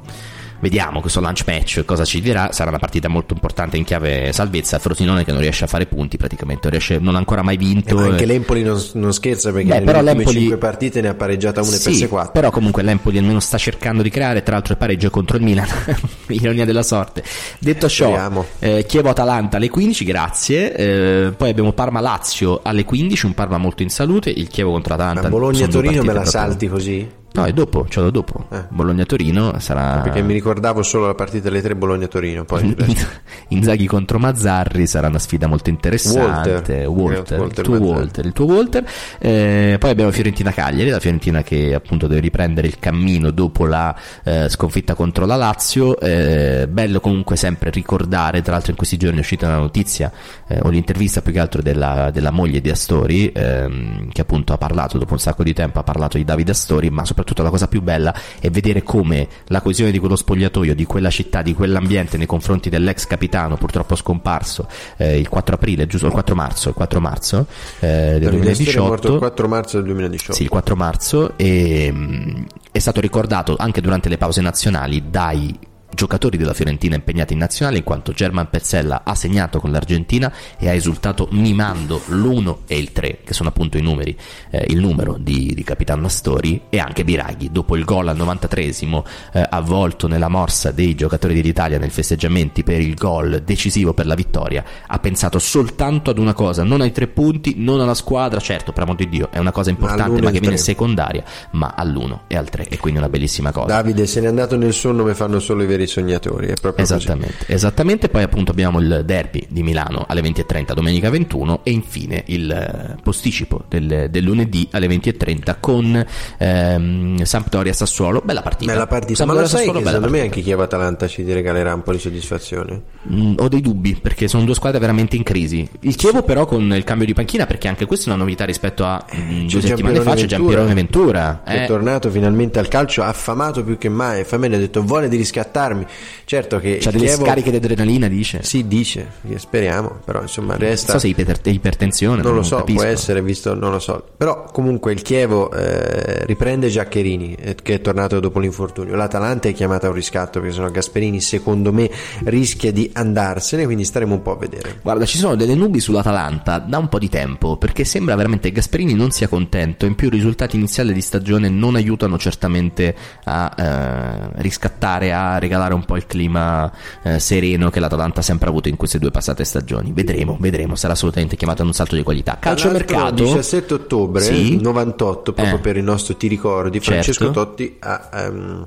Vediamo questo lunch match cosa ci dirà. Sarà una partita molto importante in chiave salvezza. Frosinone che non riesce a fare punti praticamente, non, riesce- non ha ancora mai Eh, vinto. ma anche eh. l'Empoli non, non scherza perché Beh, nelle l'Empoli- 5 partite ne ha pareggiata una e Sì, perse 4 però comunque l'Empoli almeno sta cercando di creare, tra l'altro il pareggio contro il Milan, ironia della sorte. Detto ciò, eh, Chievo-Atalanta alle 15, grazie. Eh, poi abbiamo Parma-Lazio alle 15, un Parma molto in salute, il Chievo contro Atalanta. Bologna-Torino me la salti così? No, è dopo, ce l'ho dopo. Eh. Bologna-Torino sarà... Perché mi ricordavo solo la partita delle 3 Bologna-Torino poi. Inzaghi contro Mazzarri sarà una sfida molto interessante. Walter. Walter, Walter il tuo Mazzarri. Walter, il tuo Walter. Eh, poi abbiamo Fiorentina-Cagliari, la Fiorentina che appunto deve riprendere il cammino dopo la eh, sconfitta contro la Lazio. Eh, bello comunque sempre ricordare, tra l'altro in questi giorni è uscita una notizia eh, o l'intervista più che altro della, della moglie di Astori, ehm, che appunto ha parlato dopo un sacco di tempo, ha parlato di Davide Astori, ma soprattutto la cosa più bella è vedere come la coesione di quello spogliatoio, di quella città, di quell'ambiente nei confronti dell'ex capitano purtroppo scomparso eh, il 4 aprile, giusto? Il 4 marzo, il 4 marzo eh, del Davide Astori è morto 2018. il 4 marzo del 2018 Sì, il 4 marzo e mh, è stato ricordato anche durante le pause nazionali dai giocatori della Fiorentina impegnati in nazionale in quanto German Pezzella ha segnato con l'Argentina e ha esultato mimando l'1 e il 3 che sono appunto i numeri eh, il numero di, di Capitano Astori e anche Biraghi. Dopo il gol al 93esimo eh, avvolto nella morsa dei giocatori dell'Italia nel festeggiamenti per il gol decisivo per la vittoria ha pensato soltanto ad una cosa non ai tre punti non alla squadra certo per amor di Dio è una cosa importante ma che viene secondaria ma all'1 e al 3 e quindi una bellissima cosa. Davide se n'è andato nel sonno mi fanno solo i veri i sognatori. È proprio Esattamente, esattamente. Poi appunto abbiamo il derby di Milano alle 20.30 domenica 21 e infine il eh, posticipo del, del lunedì alle 20.30 con ehm, Sampdoria Sassuolo. Bella partita. Bella partita. Ma lo sai che secondo me anche Chievo Atalanta ci regalerà un po' di soddisfazione? Mm, ho dei dubbi perché sono due squadre veramente in crisi. Il Chievo però con il cambio di panchina perché anche questa è una novità rispetto a mm, due settimane fa c'è Giampirone Ventura. È eh. tornato finalmente al calcio affamato più che mai. Famene ha detto vuole di riscattarmi. Certo che C'ha delle Chievo- scariche di adrenalina, dice. Sì, dice, speriamo, però insomma resta... Non so se iper- ipertensione. Non lo so, capisco. può essere visto, non lo so. Però comunque il Chievo eh, riprende Giaccherini eh, che è tornato dopo l'infortunio. L'Atalanta è chiamata a un riscatto perché sennò Gasperini secondo me rischia di andarsene, quindi staremo un po' a vedere. Guarda, ci sono delle nubi sull'Atalanta da un po' di tempo, perché sembra veramente che Gasperini non sia contento, in più i risultati iniziali di stagione non aiutano certamente a eh, riscattare, a regalare un po' il clima eh, sereno che l'Atalanta ha sempre avuto in queste due passate stagioni. Vedremo, vedremo, sarà assolutamente chiamato ad un salto di qualità. Calciomercato 17 ottobre Sì. 98, proprio Eh. per il nostro ti ricordi, Francesco Certo. Totti ha ehm,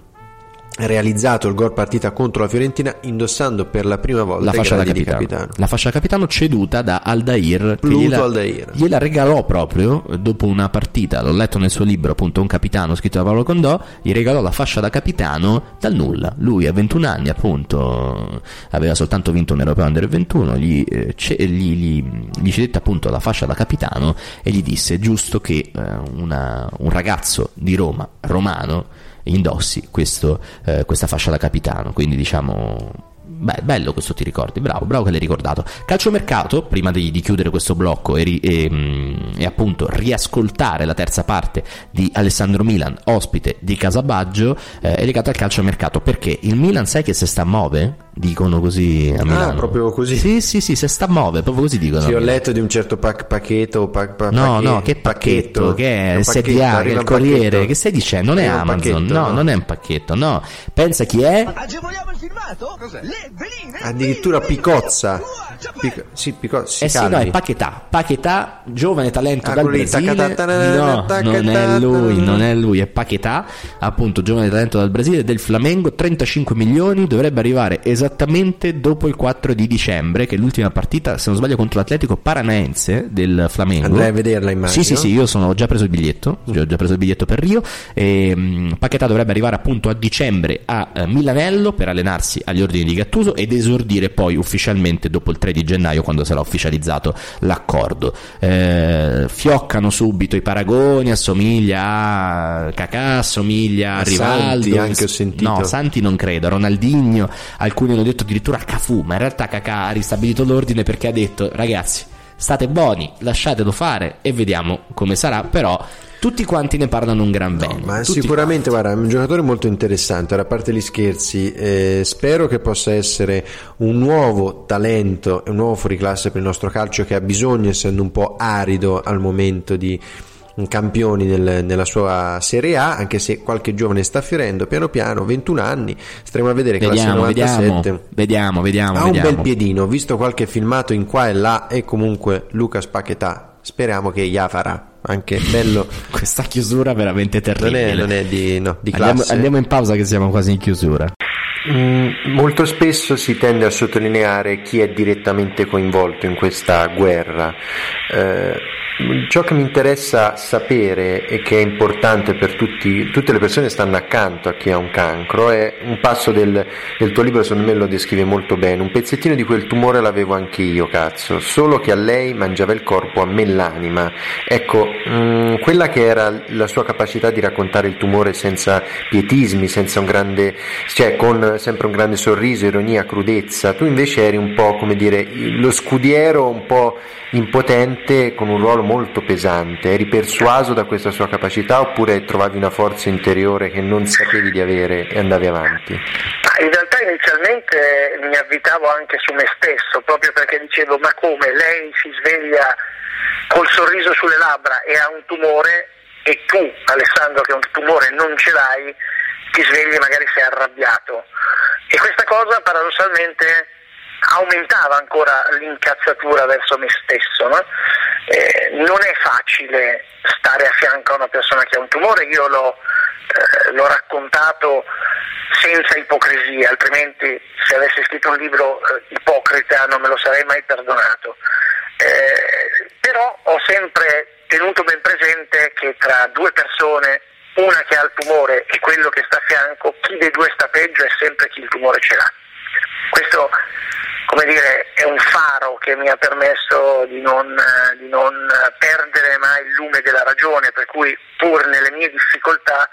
realizzato il gol partita contro la Fiorentina indossando per la prima volta la fascia da capitano. capitano. La fascia da capitano ceduta da Aldair. che Pluto gliela, Aldair. gliela regalò proprio dopo una partita. L'ho letto nel suo libro, appunto, Un capitano scritto da Paolo Condò. Gli regalò la fascia da capitano dal nulla. Lui a 21 anni, appunto, aveva soltanto vinto un europeo under 21. Gli, eh, ce- gli, gli- gli cedette appunto la fascia da capitano e gli disse: "È giusto che eh, una- un ragazzo di Roma, romano, indossi questo, eh, questa fascia da capitano. Quindi diciamo. Beh, bello questo ti ricordi, bravo, bravo che l'hai ricordato. Calciomercato, prima di, di chiudere questo blocco e, e, mm, e appunto riascoltare la terza parte di Alessandro Milan, ospite di Casabaggio, eh, è legato al calciomercato perché il Milan sai che se sta a muove? Dicono così a Milano. Ah, proprio così. Sì, sì, sì, se sta a muove, proprio così dicono. Sì, ho letto di un certo pac- pacchetto, pac- pa- No, no, che pacchetto, che è il pacchetto, SDA, che è il Corriere, pacchetto. che stai dicendo? Non è un Amazon, pacchetto, no, non è un pacchetto, no. Pensa chi è? Addirittura Picozza. Pic- sì, Picozza. si Eh sì, no, calmi. è Paquetà. Paquetà, giovane talento Ah, dal Brasile. No, non è lui, non è lui, è Paquetà, appunto, giovane talento dal Brasile, del Flamengo, 35 milioni, dovrebbe arrivare esattamente dopo il 4 di dicembre, che è l'ultima partita, se non sbaglio, contro l'Atletico Paranaense del Flamengo. Andrai a vederla, immagino. Sì, sì, sì, io sono, ho già preso il biglietto, ho già preso il biglietto per Rio. E, mh, Paquetà dovrebbe arrivare appunto a dicembre a eh, Milanello per allenarsi agli ordini di Gattuso ed esordire poi ufficialmente dopo il 3 di gennaio quando sarà ufficializzato l'accordo. Eh, fioccano subito i paragoni, assomiglia a Cacà, assomiglia a A Rivaldo. Santi anche ho sentito. No, Santi non credo, Ronaldinho, alcuni hanno detto addirittura a Cafù, ma in realtà Cacà ha ristabilito l'ordine perché ha detto ragazzi state buoni, lasciatelo fare e vediamo come sarà, però tutti quanti ne parlano un gran bene. Ma tutti sicuramente, guarda, è un giocatore molto interessante. Ora, a parte gli scherzi, eh, spero che possa essere un nuovo talento un nuovo fuoriclasse per il nostro calcio che ha bisogno, essendo un po' arido al momento di campioni nel- nella sua Serie A, anche se qualche giovane sta fiorendo piano piano, 21 anni, staremo a vedere classe Vediamo, 97. vediamo, vediamo, vediamo. Ha un vediamo. bel piedino, ho visto qualche filmato in qua e là e comunque Lucas Paquetà, speriamo che ya farà, anche bello. Questa chiusura veramente Non terribile. è, non è di, no, di Andiamo, classe. andiamo in pausa che siamo quasi in chiusura. Mm, molto spesso si tende a sottolineare chi è direttamente coinvolto in questa guerra. Eh, ciò che mi interessa sapere e che è importante per tutti, tutte le persone che stanno accanto a chi ha un cancro è un passo del, del tuo libro, secondo me lo descrive molto bene. Un pezzettino di quel tumore l'avevo anch'io, cazzo, solo che a lei mangiava il corpo, a me l'anima. Ecco, mm, quella che era la sua capacità di raccontare il tumore senza pietismi, senza un grande, cioè con sempre un grande sorriso, ironia, crudezza. Tu invece eri un po', come dire, lo scudiero un po' impotente con un ruolo molto pesante. Eri persuaso da questa sua capacità oppure trovavi una forza interiore che non sapevi di avere e andavi avanti? In realtà inizialmente mi avvitavo anche su me stesso, proprio perché dicevo ma come lei si sveglia col sorriso sulle labbra e ha un tumore e tu Alessandro che un tumore non ce l'hai ti svegli e magari sei arrabbiato. E questa cosa paradossalmente aumentava ancora l'incazzatura verso me stesso. no? Eh, non è facile stare a fianco a una persona che ha un tumore, io l'ho, eh, l'ho raccontato senza ipocrisia, altrimenti se avessi scritto un libro eh, ipocrita non me lo sarei mai perdonato. Eh, però ho sempre tenuto ben presente che tra due persone, una che ha il tumore e quello che sta a fianco, chi dei due sta peggio è sempre chi il tumore ce l'ha. Questo come dire, è un faro che mi ha permesso di non, di non perdere mai il lume della ragione, per cui pur nelle mie difficoltà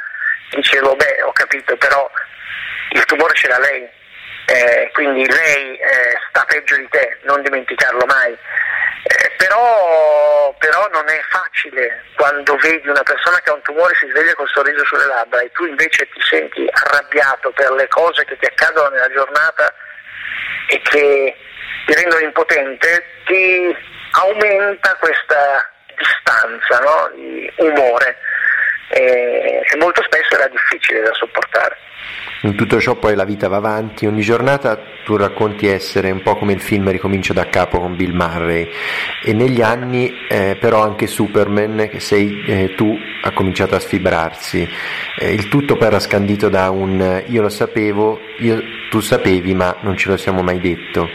dicevo, beh, ho capito, però il tumore ce l'ha lei, eh, quindi lei eh, sta peggio di te, non dimenticarlo mai. Eh, però, però, non è facile quando vedi una persona che ha un tumore e si sveglia col sorriso sulle labbra e tu invece ti senti arrabbiato per le cose che ti accadono nella giornata e che ti rendono impotente, ti aumenta questa distanza no? di umore e, e molto spesso era difficile da sopportare. In tutto ciò poi la vita va avanti, ogni giornata tu racconti essere un po' come il film Ricomincia da capo con Bill Murray e negli anni eh, però anche Superman, che sei eh, tu, ha cominciato a sfibrarsi. Eh, il tutto poi era scandito da un io lo sapevo, io, tu sapevi ma non ce lo siamo mai detto.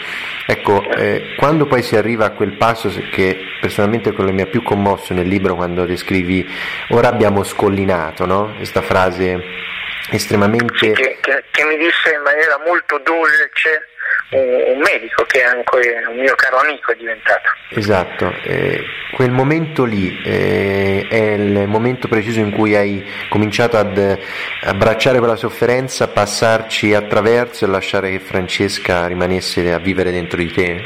Ecco, eh, quando poi si arriva a quel passo che personalmente quello mi ha più commosso nel libro quando descrivi ora abbiamo scollinato, no? Questa frase estremamente... Che, che, che, mi disse in maniera molto dolce un, un, medico che è anche un mio caro amico è diventato. Esatto, eh, quel momento lì eh, è il momento preciso in cui hai cominciato ad abbracciare quella sofferenza, passarci attraverso e lasciare che Francesca rimanesse a vivere dentro di te?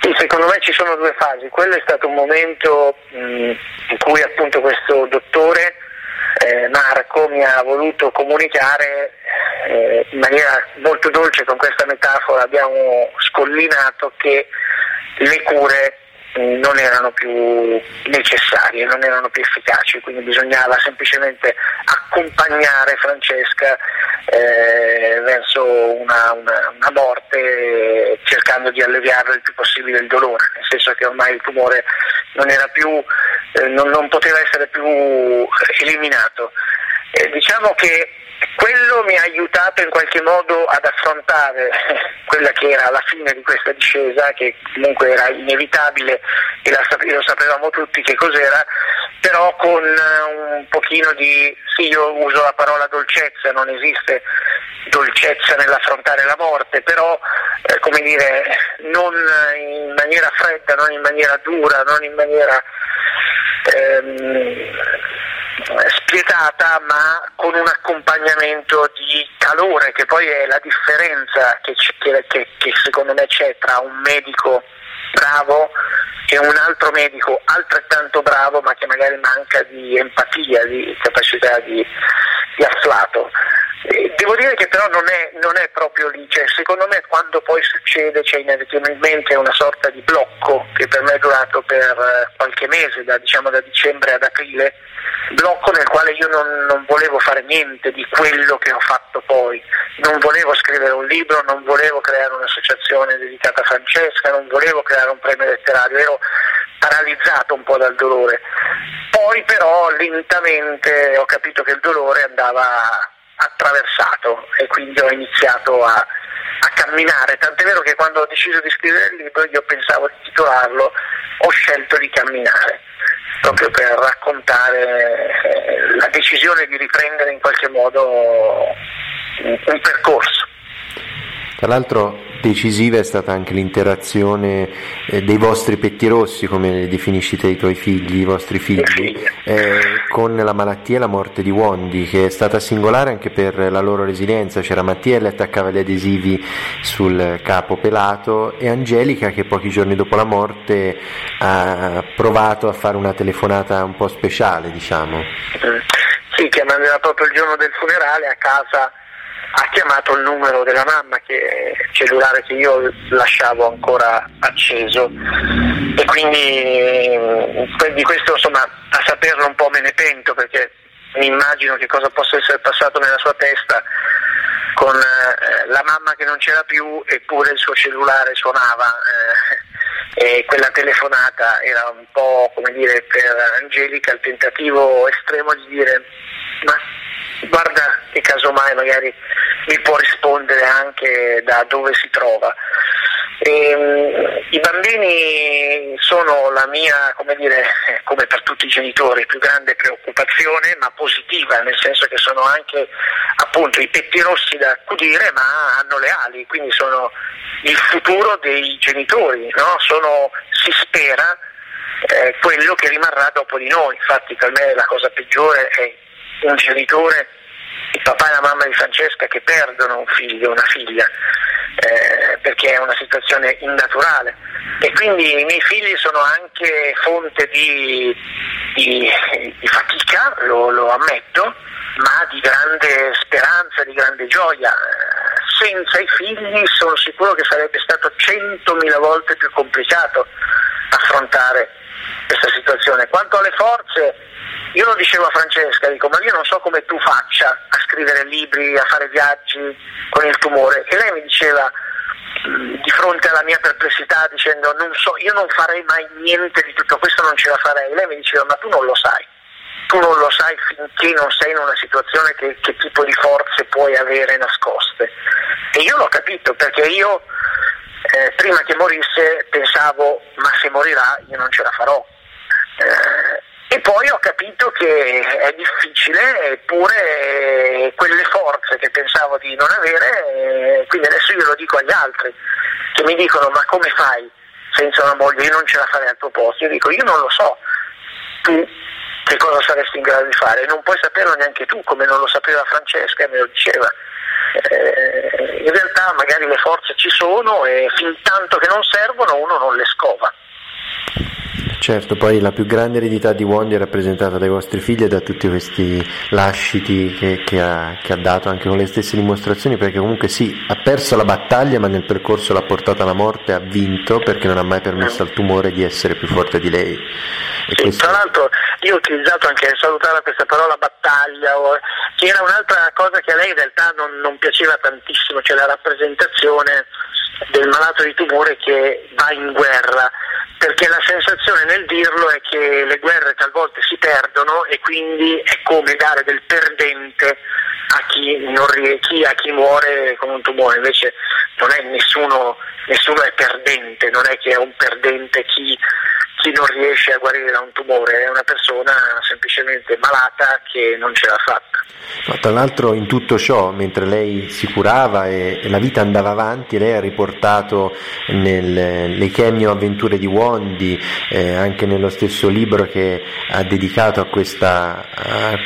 Sì, secondo me ci sono due fasi, quello è stato un momento mh, in cui appunto questo dottore eh, Marco mi ha voluto comunicare eh, in maniera molto dolce con questa metafora, abbiamo scollinato che le cure non erano più necessarie, non erano più efficaci, quindi bisognava semplicemente accompagnare Francesca eh, verso una, una, una, morte cercando di alleviare il più possibile il dolore, nel senso che ormai il tumore non, più, eh, non, non poteva essere più eliminato. Eh, diciamo che quello mi ha aiutato in qualche modo ad affrontare quella che era la fine di questa discesa, che comunque era inevitabile e lo sapevamo tutti che cos'era, però con un pochino di, sì io uso la parola dolcezza, non esiste dolcezza nell'affrontare la morte, però eh, come dire, non in maniera fredda, non in maniera dura, non in maniera ehm, spietata ma con un accompagnamento di calore che poi è la differenza che, che, che secondo me c'è tra un medico bravo e un altro medico altrettanto bravo ma che magari manca di empatia, di capacità di, di afflato. Devo dire che però non è, non è proprio lì, cioè, secondo me quando poi succede c'è inevitabilmente una sorta di blocco che per me è durato per eh, qualche mese, da, diciamo da dicembre ad aprile, blocco nel quale io non, non, volevo fare niente di quello che ho fatto poi, non volevo scrivere un libro, non volevo creare un'associazione dedicata a Francesca, non volevo creare un premio letterario, ero paralizzato un po' dal dolore. Poi però lentamente ho capito che il dolore andava attraversato e quindi ho iniziato a, a camminare, tant'è vero che quando ho deciso di scrivere il libro io pensavo di titolarlo Ho scelto di camminare, proprio per raccontare eh, la decisione di riprendere in qualche modo un, un percorso. Tra l'altro decisiva è stata anche l'interazione eh, dei vostri pettirossi, come definiscite i tuoi figli, i vostri figli, eh, con la malattia e la morte di Wondi, che è stata singolare anche per la loro resilienza. C'era Mattia che attaccava gli adesivi sul capo pelato e Angelica che pochi giorni dopo la morte ha provato a fare una telefonata un po' speciale, diciamo. Sì, chiamandela proprio il giorno del funerale a casa ha chiamato il numero della mamma, che cellulare che io lasciavo ancora acceso. E quindi mm, di questo insomma a saperlo un po' me ne pento perché mi immagino che cosa possa essere passato nella sua testa con, eh, la mamma che non c'era più eppure il suo cellulare suonava eh, e quella telefonata era un po' come dire per Angelica il tentativo estremo di dire ma guarda che casomai magari mi può rispondere anche da dove si trova. E, um, I bambini sono la mia, come dire, come per tutti i genitori, più grande preoccupazione, ma positiva, nel senso che sono anche appunto i petti rossi da accudire, ma hanno le ali, quindi sono il futuro dei genitori, no? sono, si spera, eh, quello che rimarrà dopo di noi. Infatti per me la cosa peggiore è un genitore, il papà e la mamma di Francesca che perdono un figlio, una figlia, eh, perché è una situazione innaturale. E quindi i miei figli sono anche fonte di, di, di fatica, lo, lo, ammetto, ma di grande speranza, di grande gioia. Senza i figli sono sicuro che sarebbe stato centomila volte più complicato affrontare questa situazione. Quanto alle forze, io lo dicevo a Francesca, dico, ma io non so come tu faccia a scrivere libri, a fare viaggi con il tumore. E lei mi diceva, mm, di fronte alla mia perplessità, dicendo, non so, io non farei mai niente di tutto questo, non ce la farei. Lei mi diceva, ma tu non lo sai. Tu non lo sai finché non sei in una situazione che, che tipo di forze puoi avere nascoste. E io l'ho capito perché io eh, prima che morisse pensavo ma se morirà io non ce la farò. Eh, e poi ho capito che è difficile, eppure quelle forze che pensavo di non avere, quindi adesso io lo dico agli altri, che mi dicono ma come fai senza una moglie, io non ce la farei al tuo posto, io dico io non lo so, tu che cosa saresti in grado di fare, non puoi saperlo neanche tu, come non lo sapeva Francesca e me lo diceva. Eh, in realtà magari le forze ci sono e fin tanto che non servono uno non le scova. Certo, poi la più grande eredità di Wondi è rappresentata dai vostri figli e da tutti questi lasciti che, che, ha, che, ha, dato anche con le stesse dimostrazioni, perché comunque sì, ha perso la battaglia, ma nel percorso l'ha portata alla morte, ha vinto perché non ha mai permesso al tumore di essere più forte di lei. Sì. Tra l'altro io ho utilizzato anche salutare questa parola battaglia, che era un'altra cosa che a lei in realtà non, non piaceva tantissimo, cioè la rappresentazione del malato di tumore che va in guerra perché la sensazione nel dirlo è che le guerre talvolta si perdono e quindi è come dare del perdente a chi, rie- chi, a chi muore con un tumore, invece non è nessuno, nessuno è perdente, non è che è un perdente chi chi non riesce a guarire da un tumore è una persona semplicemente malata che non ce l'ha fatta. No, tra l'altro in tutto ciò, mentre lei si curava e, la vita andava avanti, lei ha riportato nelle chemio avventure di Wondi, eh, anche nello stesso libro che ha dedicato a, questa, a,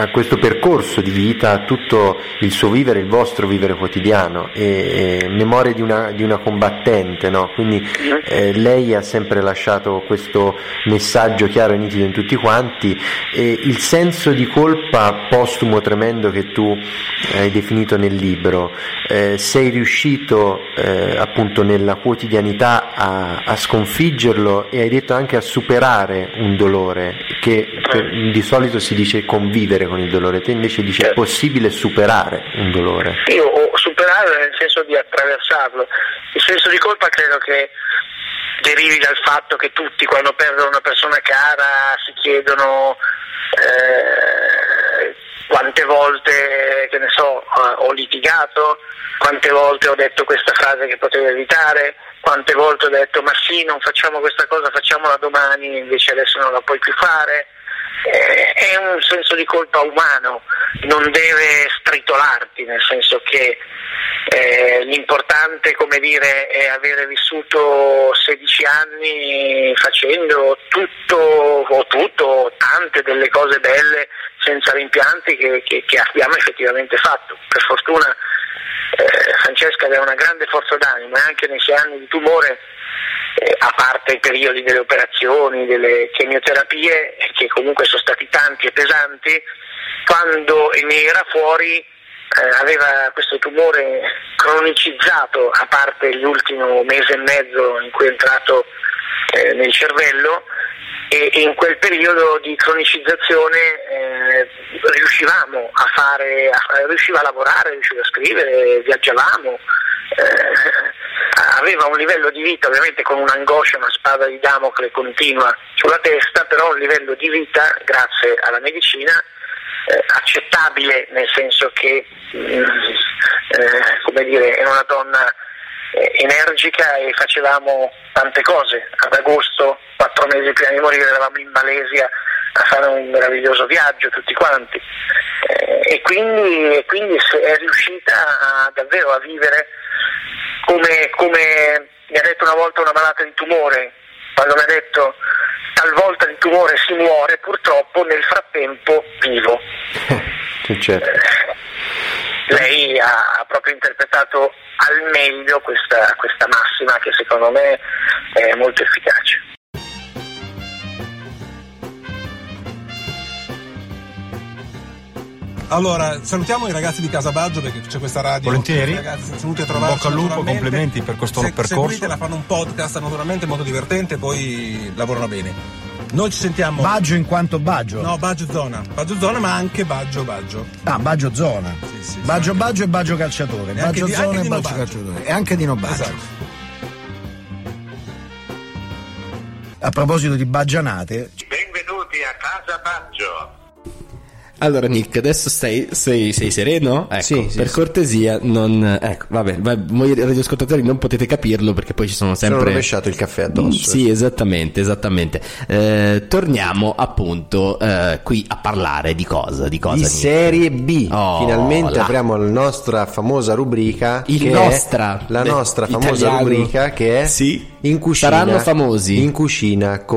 a, questo percorso di vita, tutto il suo vivere, il vostro vivere quotidiano, e, e memoria di una, di una combattente, no? quindi mm-hmm. eh, lei ha sempre lasciato questo questo messaggio chiaro e nitido in tutti quanti e il senso di colpa postumo tremendo che tu hai definito nel libro, eh, sei riuscito eh, appunto nella quotidianità a, a, sconfiggerlo e hai detto anche a superare un dolore che per, di solito si dice convivere con il dolore, te invece dici è possibile superare un dolore. Io ho superare nel senso di attraversarlo, il senso di colpa credo che derivi dal fatto che tutti quando perdono una persona cara si chiedono eh, quante volte, che ne so, ho litigato, quante volte ho detto questa frase che potevo evitare, quante volte ho detto ma sì, non facciamo questa cosa, facciamola domani, invece adesso non la puoi più fare. Eh, è un senso di colpa umano, non deve stritolarti, nel senso che eh, l'importante dire, è avere vissuto 16 anni facendo tutto o tutto, tante delle cose belle senza rimpianti che, che, che abbiamo effettivamente fatto. Per fortuna eh, Francesca aveva una grande forza d'animo e anche nei suoi anni di tumore, eh, a parte i periodi delle operazioni, delle chemioterapie, che comunque sono stati tanti e pesanti, quando ne era fuori aveva questo tumore cronicizzato, a parte l'ultimo mese e mezzo in cui è entrato eh, nel cervello, e, in quel periodo di cronicizzazione eh, riuscivamo a fare, riusciva a lavorare, riusciva a scrivere, viaggiavamo, eh, aveva un livello di vita ovviamente con un'angoscia, una spada di Damocle continua sulla testa, però un livello di vita grazie alla medicina eh, accettabile nel senso che mm, eh, dire, è una donna eh, energica e facevamo tante cose. Ad agosto, quattro mesi prima di morire, eravamo in Malesia a fare un meraviglioso viaggio tutti quanti eh, e quindi, e quindi è riuscita a, davvero a vivere come, come mi ha detto una volta una malata di tumore, quando mi ha detto talvolta di tumore si muore, purtroppo nel frattempo vivo. certo. Lei ha proprio interpretato al meglio questa, questa massima che secondo me è molto efficace. Allora, salutiamo i ragazzi di Casabaggio perché c'è questa radio. Volentieri. Ragazzi sono venuti a trovarci. Bocca al lupo, complimenti per questo Se- percorso. Seguitela, fanno un podcast naturalmente molto divertente, poi lavorano bene. Noi ci sentiamo. Baggio in quanto Baggio? No, Baggio Zona. Baggio Zona, ma anche Baggio Baggio. Ah, Baggio Zona. Baggio Baggio e Baggio Calciatore. E Baggio di- Zona e Baggio Nobaggio. Calciatore. E anche di Nobaggio. Esatto. A proposito di baggianate, Benvenuti a Casa Baggio. Allora, Nick, adesso stai, sei, sei sereno? Ecco, Sì, sì, per sì. cortesia, non. Ecco, vabbè, voi radioascoltatori non potete capirlo perché poi ci sono Sono sempre. rovesciato il caffè addosso. Sì, esattamente, esattamente. Eh, torniamo appunto eh, qui a parlare di cosa? Di cosa? Di Nick? Serie B. Oh, Finalmente la- apriamo la nostra famosa rubrica. Il che è nostra, la beh, nostra famosa italiano. rubrica che è Sì. in cucina. Saranno famosi. In cucina con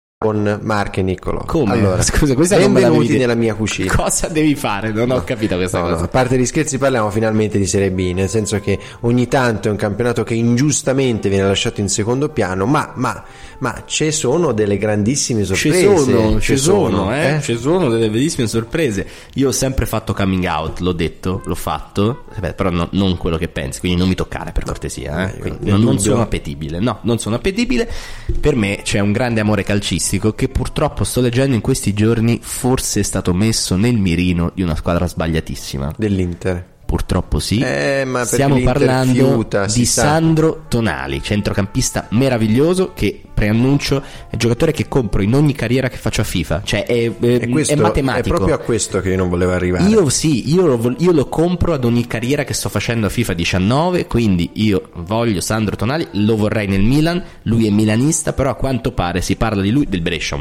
Con Marco e Niccolò. Come? Allora, Scusa, questa benvenuti nella mia cucina. Cosa devi fare? Non ho capito questa No, no, cosa. a parte gli scherzi parliamo finalmente di Serie B, nel senso che ogni tanto è un campionato che ingiustamente viene lasciato in secondo piano, ma, ma, ma ci sono delle grandissime Ci sorprese. sono, Ci ci sono, eh? ci sono delle bellissime sorprese. Io ho sempre fatto coming out, l'ho detto, l'ho fatto, però no- non quello che pensi, quindi non mi toccare per cortesia. eh. Quindi nel non, non sono appetibile, no, non sono appetibile. Per me c'è un grande amore calcistico che purtroppo sto leggendo in questi giorni forse è stato messo nel mirino di una squadra sbagliatissima. Dell'Inter. Purtroppo sì. Eh, ma Stiamo parlando fiuta, di sa. Sandro Tonali, centrocampista meraviglioso che preannuncio è un giocatore che compro in ogni carriera che faccio a FIFA, cioè è, è- questo è matematico. È proprio a questo che io non volevo arrivare. Io sì, io lo, io lo compro ad ogni carriera che sto facendo a FIFA 19, quindi io voglio Sandro Tonali, lo vorrei nel Milan, lui è milanista, però a quanto pare si parla di lui, del Brescia,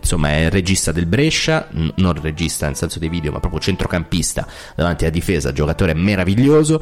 insomma è il regista del Brescia, non regista nel senso dei video, ma proprio centrocampista davanti alla difesa, giocatore meraviglioso.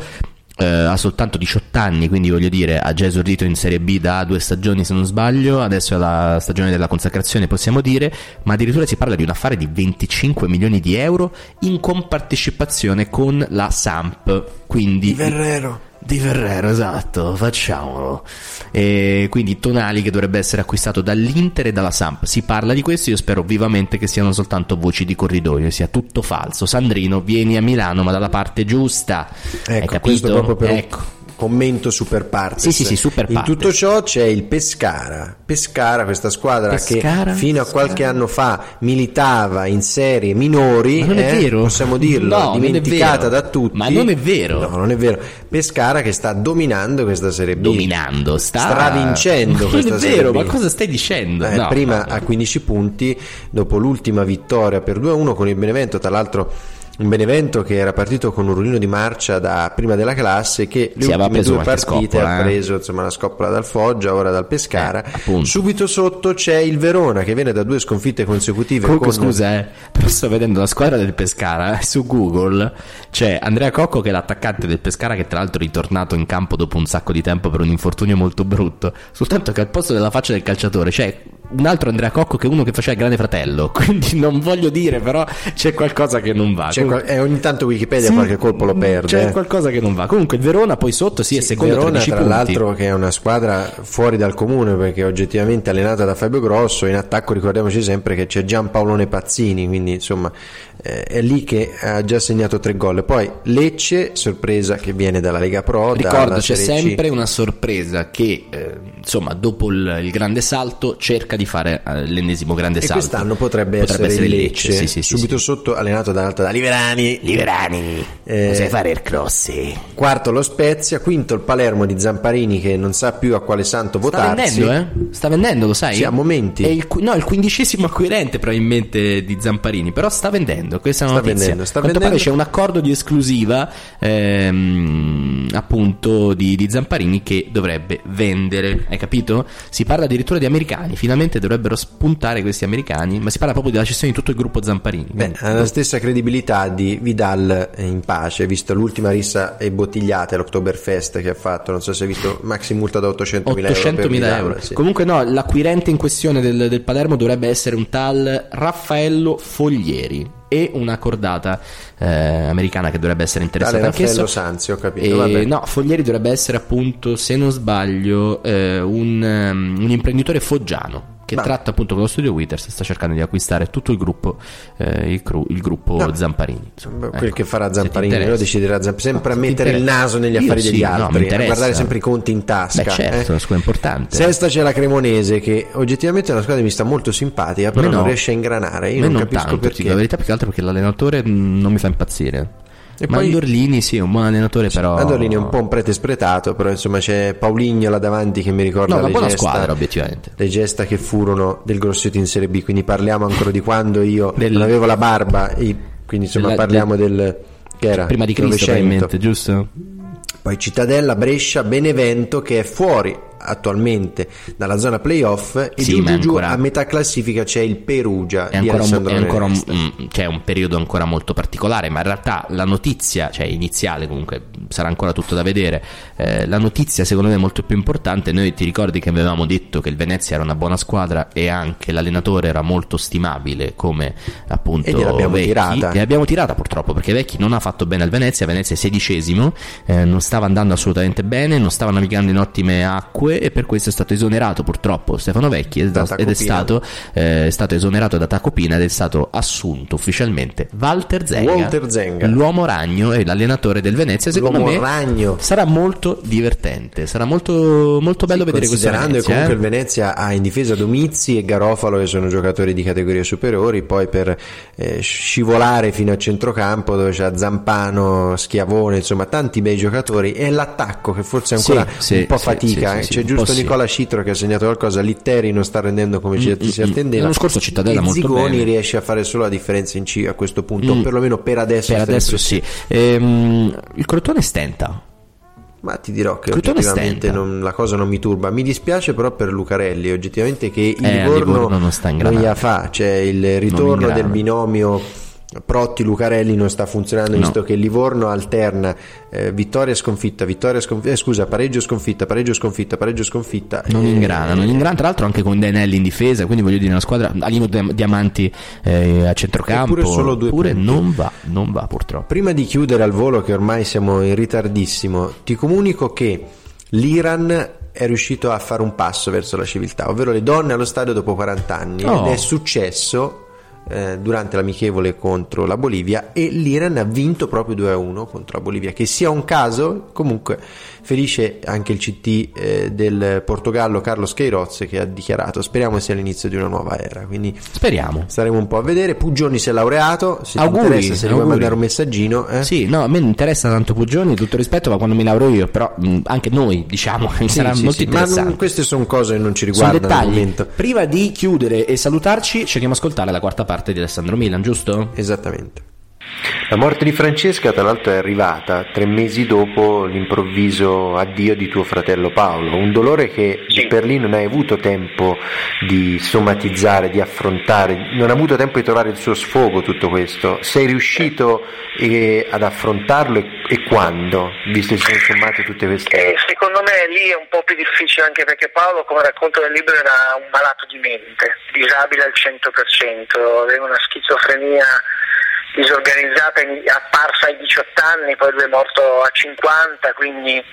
Eh, ha soltanto 18 anni, quindi voglio dire, ha già esordito in Serie B da due stagioni se non sbaglio, adesso è la stagione della consacrazione possiamo dire, ma addirittura si parla di un affare di 25 milioni di euro in compartecipazione con la Samp, quindi... Di Ferrero. Di Ferrero, esatto, facciamolo. E quindi Tonali che dovrebbe essere acquistato dall'Inter e dalla Samp. Si parla di questo, io spero vivamente che siano soltanto voci di corridoio, sia tutto falso. Sandrino, vieni a Milano, ma dalla parte giusta. Hai Ecco, capito? questo proprio per ecco. Commento super partes. Sì, sì, sì, super In partes. tutto ciò c'è il Pescara. Pescara, questa squadra Pescara? che fino a qualche anno fa militava in serie minori, Ma non è eh, vero? possiamo dirlo, No, dimenticata da tutti. Ma non è vero. No, non è vero. Pescara che sta dominando questa serie B. Dominando, sta stravincendo Ma questa Non è serie vero, B. ma cosa stai dicendo? Eh, No, prima no. a 15 punti dopo l'ultima vittoria per 2-1 con il Benevento, tra l'altro un Benevento che era partito con un rullino di marcia da prima della classe che le aveva ultime due partite scoppola, ha eh. preso insomma, la scoppola dal Foggia, ora dal Pescara. Eh. Subito sotto c'è il Verona che viene da due sconfitte consecutive Comunque con scusa, eh, però sto vedendo la squadra del Pescara eh, su Google. C'è Andrea Cocco che è l'attaccante del Pescara che tra l'altro è ritornato in campo dopo un sacco di tempo per un infortunio molto brutto. Soltanto che al posto della faccia del calciatore c'è un altro Andrea Cocco che è uno che faceva il grande fratello. Quindi non voglio dire, però c'è qualcosa che non va. C'è qual- eh, ogni tanto Wikipedia Sì, qualche colpo lo perde. C'è eh. qualcosa che non va. Comunque il Verona poi sotto sì, è secondo Verona 13 tra punti. l'altro che è una squadra fuori dal comune perché oggettivamente allenata da Fabio Grosso in attacco ricordiamoci sempre che c'è Giampaolone Pazzini quindi insomma eh, è lì che ha già segnato tre gol poi Lecce sorpresa che viene dalla Lega Pro Ricordo, c'è sempre una sorpresa che, eh, insomma, dopo il, il grande salto, cerca di fare eh, l'ennesimo grande e salto. quest'anno potrebbe, essere, il Lecce, sì, sì, sì, subito sotto allenato da, da Liverani Liverani, Eh, sai fare il crossi. quarto lo Spezia quinto il Palermo di Zamparini che non sa più a quale santo Sta votarsi vendendo, eh? Sta vendendo, lo sai? Sì, a momenti. È il, no, il quindicesimo acquirente probabilmente di Zamparini, però sta vendendo, questa è una Sta notizia. vendendo, sta quanto vendendo. c'è un accordo di esclusiva ehm, appunto di, di Zamparini che dovrebbe vendere, hai capito? Si parla addirittura di americani, finalmente dovrebbero spuntare questi americani, ma si parla proprio della cessione di tutto il gruppo Zamparini. Beh, ha la stessa credibilità di Vidal in pace, visto l'ultima rissa e bottigliate all'Oktoberfest che ha fatto, non so se hai visto maxi multa da 800.000 euro. per 800.000 Vidal, euro. sì. Comunque no, l'acquirente in questione del, del Palermo dovrebbe essere un tal Raffaello Foglieri e una cordata eh, americana che dovrebbe essere interessata Tale anch'esso. Raffaello Sanzi, ho capito, E, no, Foglieri dovrebbe essere appunto, se non sbaglio, eh, un, ehm, un imprenditore foggiano che Ma- tratta appunto con lo studio Withers sta cercando di acquistare tutto il gruppo, eh, il, cru- il gruppo No. Zamparini. Insomma, Quel ecco, che farà Zamparini, interessa. deciderà Zamp- sempre a No, ti mettere il naso negli Io affari sì, degli no, mi altri, a interessa. guardare sempre i conti in tasca. Beh, certo, eh. è una squadra importante. Sesta c'è la Cremonese che oggettivamente è una squadra che mi sta molto simpatica, però non riesce a ingranare. Io A non, non capisco tanto, perché. la verità, più che altro perché l'allenatore mh, non mi fa impazzire. E poi- Mandorlini sì, un buon allenatore, però. Mandolini è un po' un prete spretato, però insomma c'è Pauligno là davanti che mi ricorda No, una le buona gesta, squadra, obiettivamente. le gesta che furono del Grosseto in Serie B, quindi parliamo ancora di quando io Del- non avevo la barba, e quindi insomma Della- parliamo del... che era? Prima di Cristo, 900. probabilmente, giusto? Poi Cittadella, Brescia, Benevento che è fuori attualmente dalla zona playoff e Sì, giù, giù, ancora- a metà classifica c'è il Perugia È ancora, un, è ancora un, cioè, un periodo ancora molto particolare, ma in realtà la notizia, cioè iniziale comunque, sarà ancora tutto da vedere. eh, la notizia, secondo me, molto più importante. Noi ti ricordi che avevamo detto che il Venezia era una buona squadra e anche l'allenatore era molto stimabile come appunto E gliel'abbiamo Vecchi. tirata. Gliel'abbiamo tirata purtroppo perché Vecchi non ha fatto bene al Venezia. Venezia è sedicesimo, eh, non stava andando assolutamente bene, non stava navigando in ottime acque e per questo è stato esonerato purtroppo Stefano Vecchi ed, ed è stato eh, è stato esonerato da Tacopina ed è stato assunto ufficialmente Walter Zenga, Walter Zenga. l'uomo ragno e l'allenatore del Venezia. Secondo L'uomo me ragno. sarà molto divertente, sarà molto, molto bello vedere questo Considerando che Venezia. comunque eh. il Venezia ha in difesa Domizzi e Garofalo che sono giocatori di categorie superiori, poi per eh, scivolare fino a centrocampo dove c'è Zampano, Schiavone, insomma tanti bei giocatori e l'attacco che forse ancora Sì, un po' sì, fatica, sì, eh. sì, sì, c'è giusto sì. Nicola Citro che ha segnato qualcosa, Litteri non sta rendendo come ci si attendeva. L'anno scorso Cittadella molto Zigoni bene. riesce a fare solo la differenza in C a questo punto, Mm. o perlomeno per adesso. Per adesso sì. Ehm, il Crotone stenta. Ma ti dirò che Crotone oggettivamente non- la cosa non mi turba. Mi dispiace però per Lucarelli, oggettivamente che il Eh, Livorno, Livorno non ingranando. gliela fa, c'è il ritorno del binomio Protti-Lucarelli non sta funzionando No. visto che Livorno alterna eh, vittoria sconfitta, vittoria sconfitta, eh, scusa, pareggio sconfitta, pareggio sconfitta, pareggio sconfitta. Non Eh, ingrana, non ingrana, tra l'altro anche con Denelli in difesa, quindi voglio dire una squadra Alino Diam- Diamanti eh, a centrocampo, Eppure solo due Eppure punti. non va, non va purtroppo. Prima di chiudere al volo, che ormai siamo in ritardissimo, ti comunico che l'Iran è riuscito a fare un passo verso la civiltà, ovvero le donne allo stadio dopo 40 anni. Oh. Ed è successo eh, durante l'amichevole contro la Bolivia e l'Iran ha vinto proprio 2-1 contro la Bolivia. Che sia un caso, comunque felice anche il CT eh, del Portogallo Carlos Queiroz che ha dichiarato speriamo sia l'inizio di una nuova era. Quindi speriamo. Staremo un po' a vedere. Pugioni si è laureato, se auguri, interessa, se auguri. vuoi mandare un messaggino. Eh? Sì, no, a me interessa tanto Pugioni, tutto rispetto, ma quando mi laureo io, però mh, anche noi diciamo mi Sì, sarà sì, molto sì, ma interessante. non- queste sono cose che non ci riguardano al dettagli. momento. Prima di chiudere e salutarci, cerchiamo di ascoltare la quarta parte di Alessandro Milan, giusto? Esattamente. La morte di Francesca, tra l'altro, è arrivata tre mesi dopo l'improvviso addio di tuo fratello Paolo, un dolore che per lì non hai avuto tempo di somatizzare, di affrontare, non ha avuto tempo di trovare il suo sfogo tutto questo. Sei riuscito eh, ad affrontarlo e, e quando, visto che sono sommate tutte queste... E secondo me lì è un po' più difficile anche perché Paolo, come racconto nel libro, era un malato di mente, disabile al 100%, aveva una schizofrenia disorganizzata apparsa ai 18 anni, poi lui è morto a 50, quindi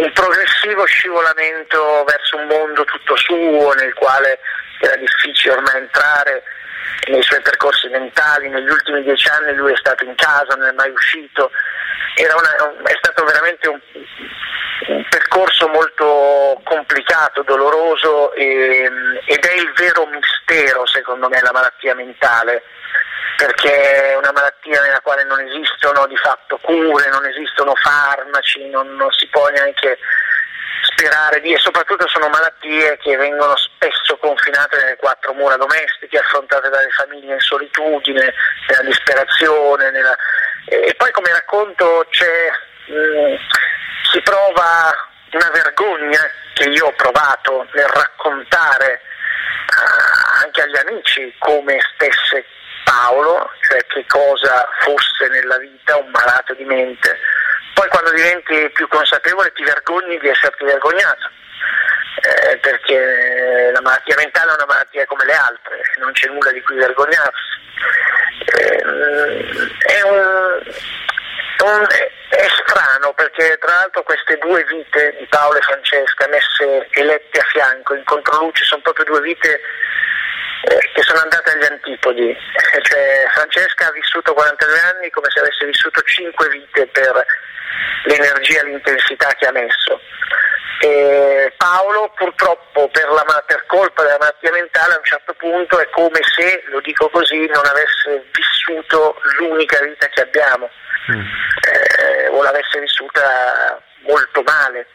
un progressivo scivolamento verso un mondo tutto suo nel quale era difficile ormai entrare nei suoi percorsi mentali, negli ultimi dieci anni lui è stato in casa, non è mai uscito, una- è stato veramente un, un percorso molto complicato, doloroso e- ed è il vero mistero secondo me la malattia mentale perché è una malattia nella quale non esistono di fatto cure, non esistono farmaci, non, non si può neanche sperare di e soprattutto sono malattie che vengono spesso confinate nelle quattro mura domestiche, affrontate dalle famiglie in solitudine, nella disperazione, nella- e poi come racconto mh, si prova una vergogna che io ho provato nel raccontare ah, anche agli amici come stesse Paolo, cioè che cosa fosse nella vita un malato di mente. Poi quando diventi più consapevole ti vergogni di esserti vergognato, eh, perché la malattia mentale è una malattia come le altre, non c'è nulla di cui vergognarsi. Eh, è, un, un- è strano perché tra l'altro queste due vite di Paolo e Francesca messe elette a fianco in controluce sono proprio due vite eh, che sono andate agli antipodi. Eh, Cioè, Francesca ha vissuto 42 anni come se avesse vissuto 5 vite per l'energia e l'intensità che ha messo. E Paolo purtroppo per, la per colpa della malattia mentale a un certo punto è come se, lo dico così, non avesse vissuto l'unica vita che abbiamo eh, o l'avesse vissuta molto male.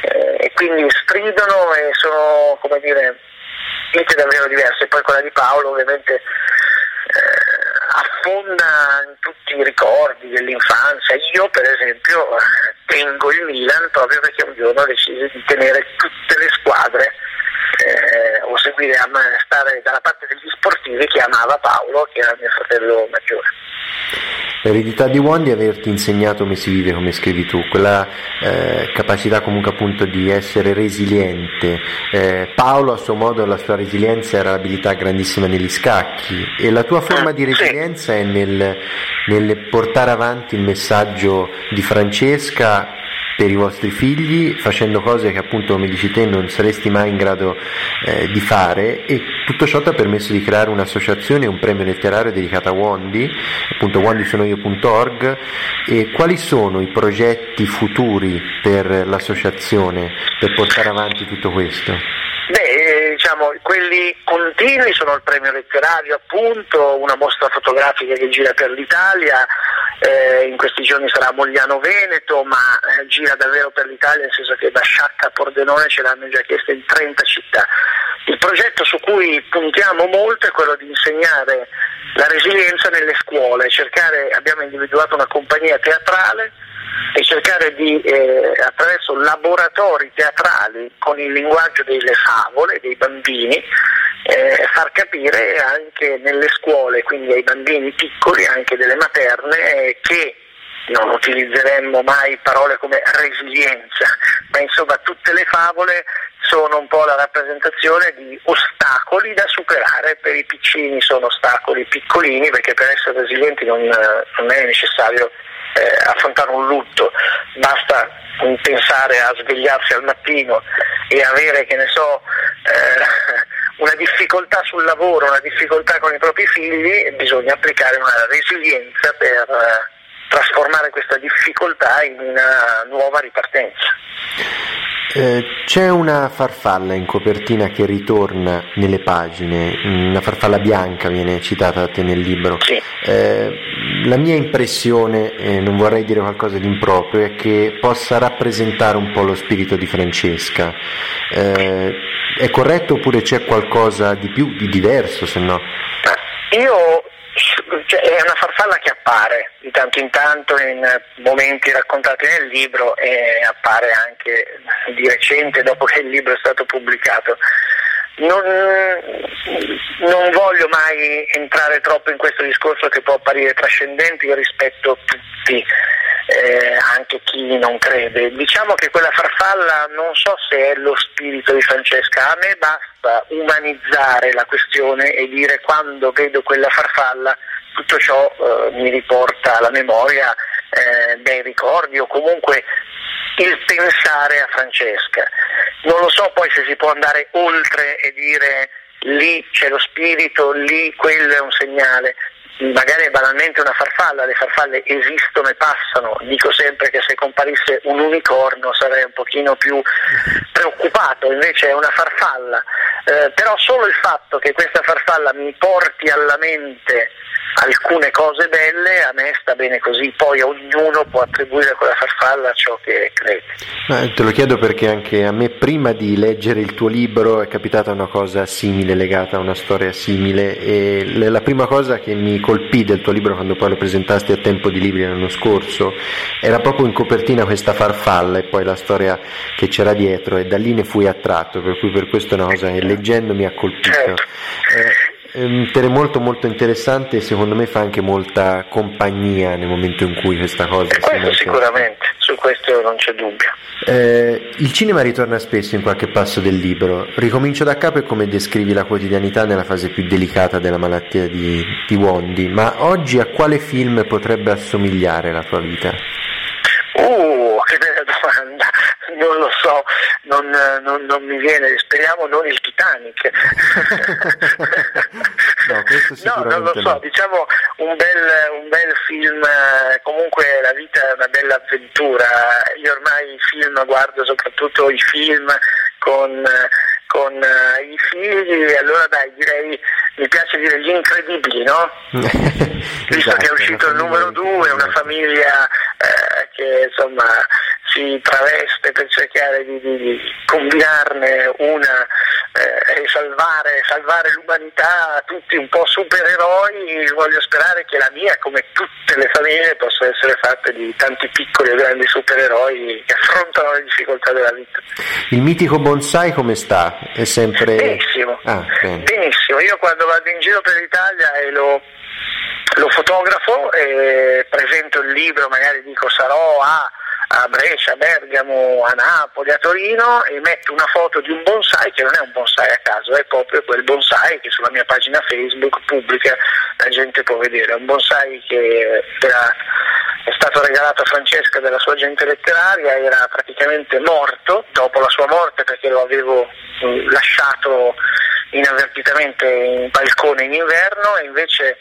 Eh, e quindi stridono e sono, come dire, vite davvero diverse. Poi quella di Paolo ovviamente eh, affonda in tutti i ricordi dell'infanzia. Io per esempio eh, tengo il Milan proprio perché un giorno ho deciso di tenere tutte le squadre eh, o seguire, a stare dalla parte degli sportivi che amava Paolo, che era mio fratello maggiore. L'eredità di Won di averti insegnato come si vive, come scrivi tu, quella eh, capacità comunque appunto di essere resiliente. Eh, Paolo a suo modo la sua resilienza era l'abilità grandissima negli scacchi e la tua forma di resilienza è nel, nel portare avanti il messaggio di Francesca per i vostri figli facendo cose che appunto come dici te non saresti mai in grado eh, di fare e tutto ciò ti ha permesso di creare un'associazione un premio letterario dedicato a Wondi appunto wondisonoio.org e quali sono i progetti futuri per l'associazione per portare avanti tutto questo? Beh, eh, diciamo, quelli continui sono il premio letterario, appunto, una mostra fotografica che gira per l'Italia, eh, in questi giorni sarà Mogliano Veneto, ma eh, gira davvero per l'Italia, nel senso che da Sciacca a Pordenone ce l'hanno già chiesto in 30 città. Il progetto su cui puntiamo molto è quello di insegnare la resilienza nelle scuole, cercare, abbiamo individuato una compagnia teatrale e cercare di, eh, attraverso laboratori teatrali con il linguaggio delle favole, dei bambini, eh, far capire anche nelle scuole, quindi ai bambini piccoli, anche delle materne, che non utilizzeremmo mai parole come resilienza, ma insomma tutte le favole sono un po' la rappresentazione di ostacoli da superare, per i piccini sono ostacoli piccolini perché per essere resilienti non, non è necessario eh, affrontare un lutto, basta pensare a svegliarsi al mattino e avere, che ne so, eh, una difficoltà sul lavoro, una difficoltà con i propri figli, bisogna applicare una resilienza per eh, trasformare questa difficoltà in una nuova ripartenza. Eh, c'è una farfalla in copertina che ritorna nelle pagine, una farfalla bianca viene citata da te nel libro. Sì. Eh, la mia impressione, e non vorrei dire qualcosa di improprio, è che possa rappresentare un po' lo spirito di Francesca. Eh, è corretto oppure c'è qualcosa di più, di diverso, se no? Io cioè, è una farfalla che appare di tanto in tanto in momenti raccontati nel libro e appare anche di recente dopo che il libro è stato pubblicato. Non, non voglio mai entrare troppo in questo discorso che può apparire trascendente, io rispetto tutti, eh, anche chi non crede. Diciamo che quella farfalla non so se è lo spirito di Francesca, a me basta umanizzare la questione e dire quando vedo quella farfalla tutto ciò eh, mi riporta alla memoria eh, dei ricordi o comunque il pensare a Francesca. Non lo so poi se si può andare oltre e dire lì c'è lo spirito, lì quello è un segnale. Magari è banalmente una farfalla, le farfalle esistono e passano, dico sempre che se comparisse un unicorno sarei un pochino più preoccupato, invece è una farfalla, eh, però solo il fatto che questa farfalla mi porti alla mente alcune cose belle, a me sta bene così, poi ognuno può attribuire a quella farfalla ciò che crede. Ma te lo chiedo perché anche a me prima di leggere il tuo libro è capitata una cosa simile, legata a una storia simile e la prima cosa che mi colpì del tuo libro quando poi lo presentasti a Tempo di Libri l'anno scorso era proprio in copertina questa farfalla e poi la storia che c'era dietro e da lì ne fui attratto, per cui per questo è una cosa che leggendo mi ha colpito. Certo. Eh, è molto molto interessante e secondo me fa anche molta compagnia nel momento in cui questa cosa e questo sicuramente, su questo non c'è dubbio. Eh, il cinema ritorna spesso in qualche passo del libro. Ricomincio da capo e come descrivi la quotidianità nella fase più delicata della malattia di, di Wondi, ma oggi a quale film potrebbe assomigliare la tua vita? Uh, che bella domanda, non lo so, non, non, non mi viene, speriamo non il Titanic. no, no, non lo so, no. diciamo un bel, un bel film, eh, comunque la vita è una bella avventura, io ormai i film guardo soprattutto i film con, con uh, i figli, allora dai direi, mi piace dire gli incredibili, no? Visto Esatto, che è uscito il numero due, una famiglia eh, che insomma si traveste per cercare di, di, di combinarne una eh, e salvare, salvare l'umanità, tutti un po' supereroi, voglio sperare che la mia, come tutte le famiglie, possa essere fatta di tanti piccoli e grandi supereroi che affrontano le difficoltà della vita. Il mitico bonsai come sta? È sempre... Benissimo, Ah, benissimo. Io quando vado in giro per l'Italia e lo, lo fotografo e presento il libro, magari dico sarò a, a Brescia, a Bergamo, a Napoli, a Torino e metto una foto di un bonsai che non è un bonsai a caso, è proprio quel bonsai che sulla mia pagina Facebook pubblica la gente può vedere. È un bonsai che era, è stato regalato a Francesca dalla sua gente letteraria, era praticamente morto dopo la sua morte perché lo avevo eh, lasciato inavvertitamente in balcone in inverno e invece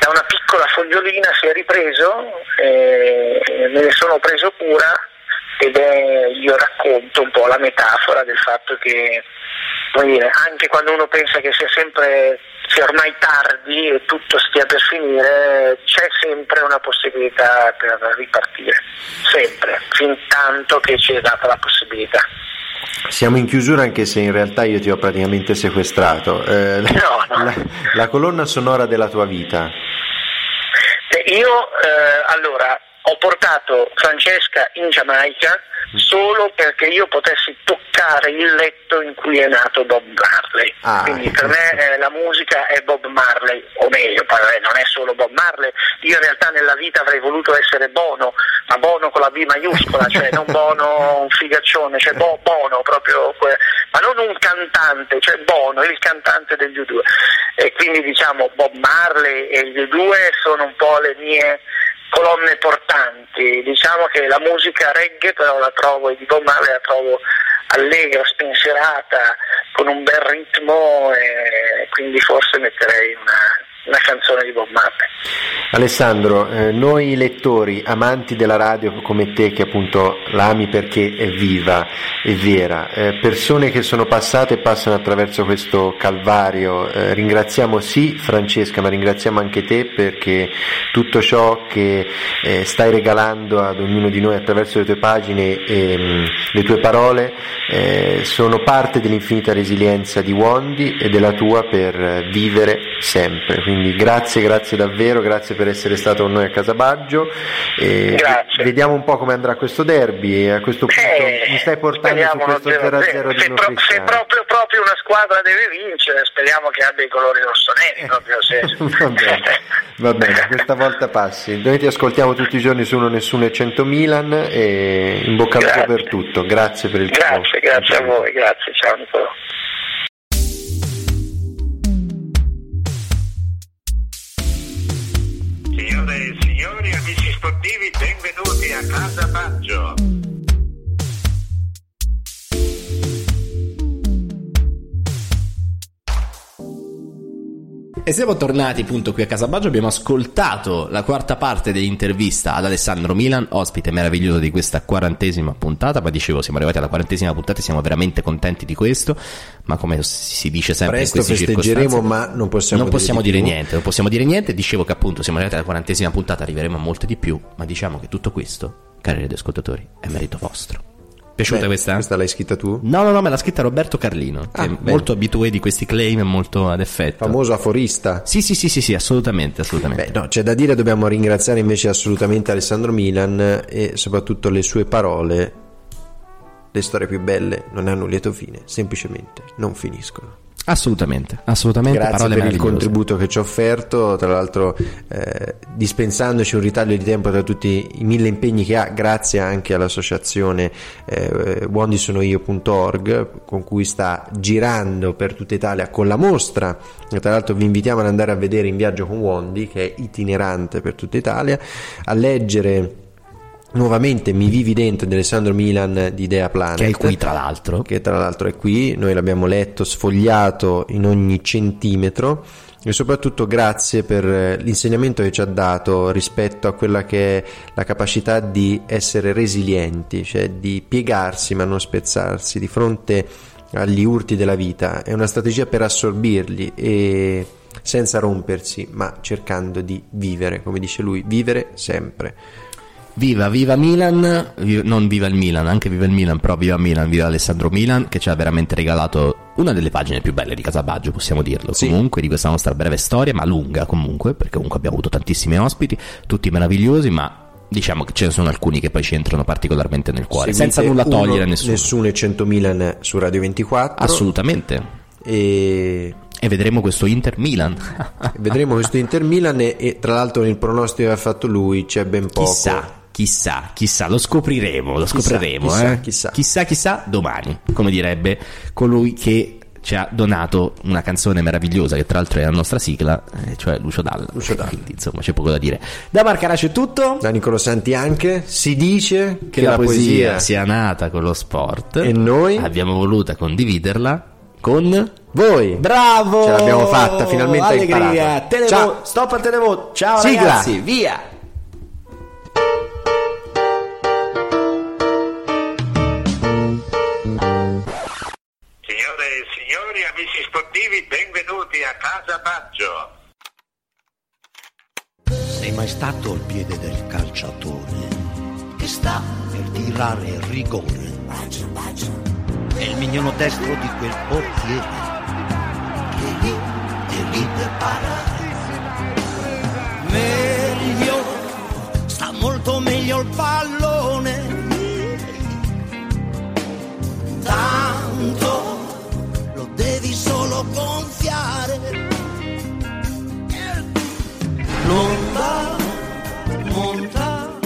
da una piccola fogliolina si è ripreso, e me ne sono preso cura ed è, io racconto un po' la metafora del fatto che dire, anche quando uno pensa che sia sempre sia ormai tardi e tutto stia per finire, c'è sempre una possibilità per ripartire, sempre, fin tanto che ci è data la possibilità. Siamo in chiusura anche se in realtà io ti ho praticamente sequestrato. Eh, No, no. La, la colonna sonora della tua vita. Beh, Io eh, allora ho portato Francesca in Giamaica solo perché io potessi toccare il letto in cui è nato Bob Marley. Ah. Quindi per me eh, la musica è Bob Marley, o meglio, non è solo Bob Marley, io in realtà nella vita avrei voluto essere Bono, ma Bono con la B maiuscola, cioè non Bono un figaccione, cioè Bo- Bono proprio, ma non un cantante, cioè Bono, il cantante degli U2. E quindi diciamo Bob Marley e gli U2 sono un po' le mie colonne portanti. Diciamo che la musica reggae però la trovo, e di Bob la trovo allegra, spensierata, con un bel ritmo e quindi forse metterei una, una canzone di Bob Marley. Alessandro, eh, noi lettori, amanti della radio come te che appunto la ami perché è viva, è vera, eh, persone che sono passate e passano attraverso questo calvario, eh, ringraziamo sì Francesca, ma ringraziamo anche te perché tutto ciò che eh, stai regalando ad ognuno di noi attraverso le tue pagine e mh, le tue parole eh, sono parte dell'infinita resilienza di Wondi e della tua per vivere sempre. Quindi grazie, grazie davvero, grazie per essere stato con noi a Casabaggio. E Grazie. Vediamo un po' come andrà questo derby. A questo punto Eh, mi stai portando su questo 0-0 uno 0-0. di Se, non pro- se proprio, proprio una squadra deve vincere, speriamo che abbia i colori Eh. rossoneri. Proprio se... Va bene, va bene, questa volta passi. Noi ti ascoltiamo tutti i giorni su Uno Nessuno e 100 Milan e in bocca al lupo per tutto. Grazie per il tuo Grazie, grazie a voi, grazie, ciao Nicolò. Signore e signori, amici sportivi, benvenuti a Casa Baggio. E siamo tornati appunto qui a Casabaggio, abbiamo ascoltato la quarta parte dell'intervista ad Alessandro Milan, ospite meraviglioso di questa quarantesima puntata, ma dicevo siamo arrivati alla quarantesima puntata e siamo veramente contenti di questo, ma come si dice sempre Presto in queste festeggeremo, ma non possiamo non dire possiamo di dire, più. niente, non possiamo dire niente, dicevo che appunto siamo arrivati alla quarantesima puntata, arriveremo a molte di più, ma diciamo che tutto questo, cari radioascoltatori, è merito vostro. Piaciuta Beh, questa? Questa l'hai scritta tu? No, no, no, me l'ha scritta Roberto Carlino, che Ah, è bene. molto abitué di questi claim e molto ad effetto. Famoso aforista. Sì, sì, sì, sì, sì, assolutamente, assolutamente. Beh, no, c'è da dire, dobbiamo ringraziare invece assolutamente Alessandro Milan e soprattutto le sue parole. Le storie più belle non hanno un lieto fine, semplicemente non finiscono. Assolutamente, assolutamente. Grazie per il contributo che ci ha offerto, tra l'altro eh, dispensandoci un ritaglio di tempo tra tutti i mille impegni che ha, grazie anche all'associazione eh, wondisonoio.org con cui sta girando per tutta Italia con la mostra, tra l'altro vi invitiamo ad andare a vedere in viaggio con Wondi che è itinerante per tutta Italia, a leggere nuovamente Mi vivi dentro di Alessandro Milan di Idea Planet Che è qui, tra l'altro. che tra l'altro è qui, noi l'abbiamo letto, sfogliato in ogni centimetro e soprattutto grazie per eh, l'insegnamento che ci ha dato rispetto a quella che è la capacità di essere resilienti, cioè di piegarsi ma non spezzarsi di fronte agli urti della vita, è una strategia per assorbirli e senza rompersi, ma cercando di vivere, come dice lui, vivere sempre. Viva, viva Milan, vi- non viva il Milan, anche viva il Milan, però viva Milan, viva Alessandro Milan che ci ha veramente regalato una delle pagine più belle di Casabaggio, possiamo dirlo, Sì. comunque di questa nostra breve storia, ma lunga comunque, perché comunque abbiamo avuto tantissimi ospiti, tutti meravigliosi, ma diciamo che ce ne sono alcuni che poi ci entrano particolarmente nel cuore, Seguite senza nulla togliere a nessuno. Nessuno e 100 Milan su Radio 24. Assolutamente. E E vedremo questo Inter Milan. vedremo questo Inter Milan e, e tra l'altro nel pronostico che ha fatto lui c'è ben poco. Chissà, chissà, chissà, lo scopriremo, lo scopriremo, chissà, eh. chissà. chissà, chissà, domani, come direbbe colui che ci ha donato una canzone meravigliosa che tra l'altro è la nostra sigla, eh, cioè Lucio Dalla. Lucio Dalla. Quindi, insomma, c'è poco da dire. Da Marcarace è tutto. Da Nicolo Santi anche si dice Che, la, poesia, sia nata con lo sport E noi? abbiamo voluto condividerla con voi. Bravo! Ce l'abbiamo fatta, finalmente hai Allegria! imparato. Televo- Ciao. Stop al televoto. Ciao Sigla. ragazzi, via! Signore e signori, amici sportivi, benvenuti a Casa Baggio. Sei mai stato al piede del calciatore che sta per tirare il rigore? È il mignolo destro di quel portiere che lì, è lì per parare. Meglio, sta molto meglio il pallone. Tanto gonfiare. L'onda monta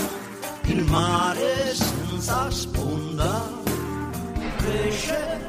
il mare senza sponda, cresce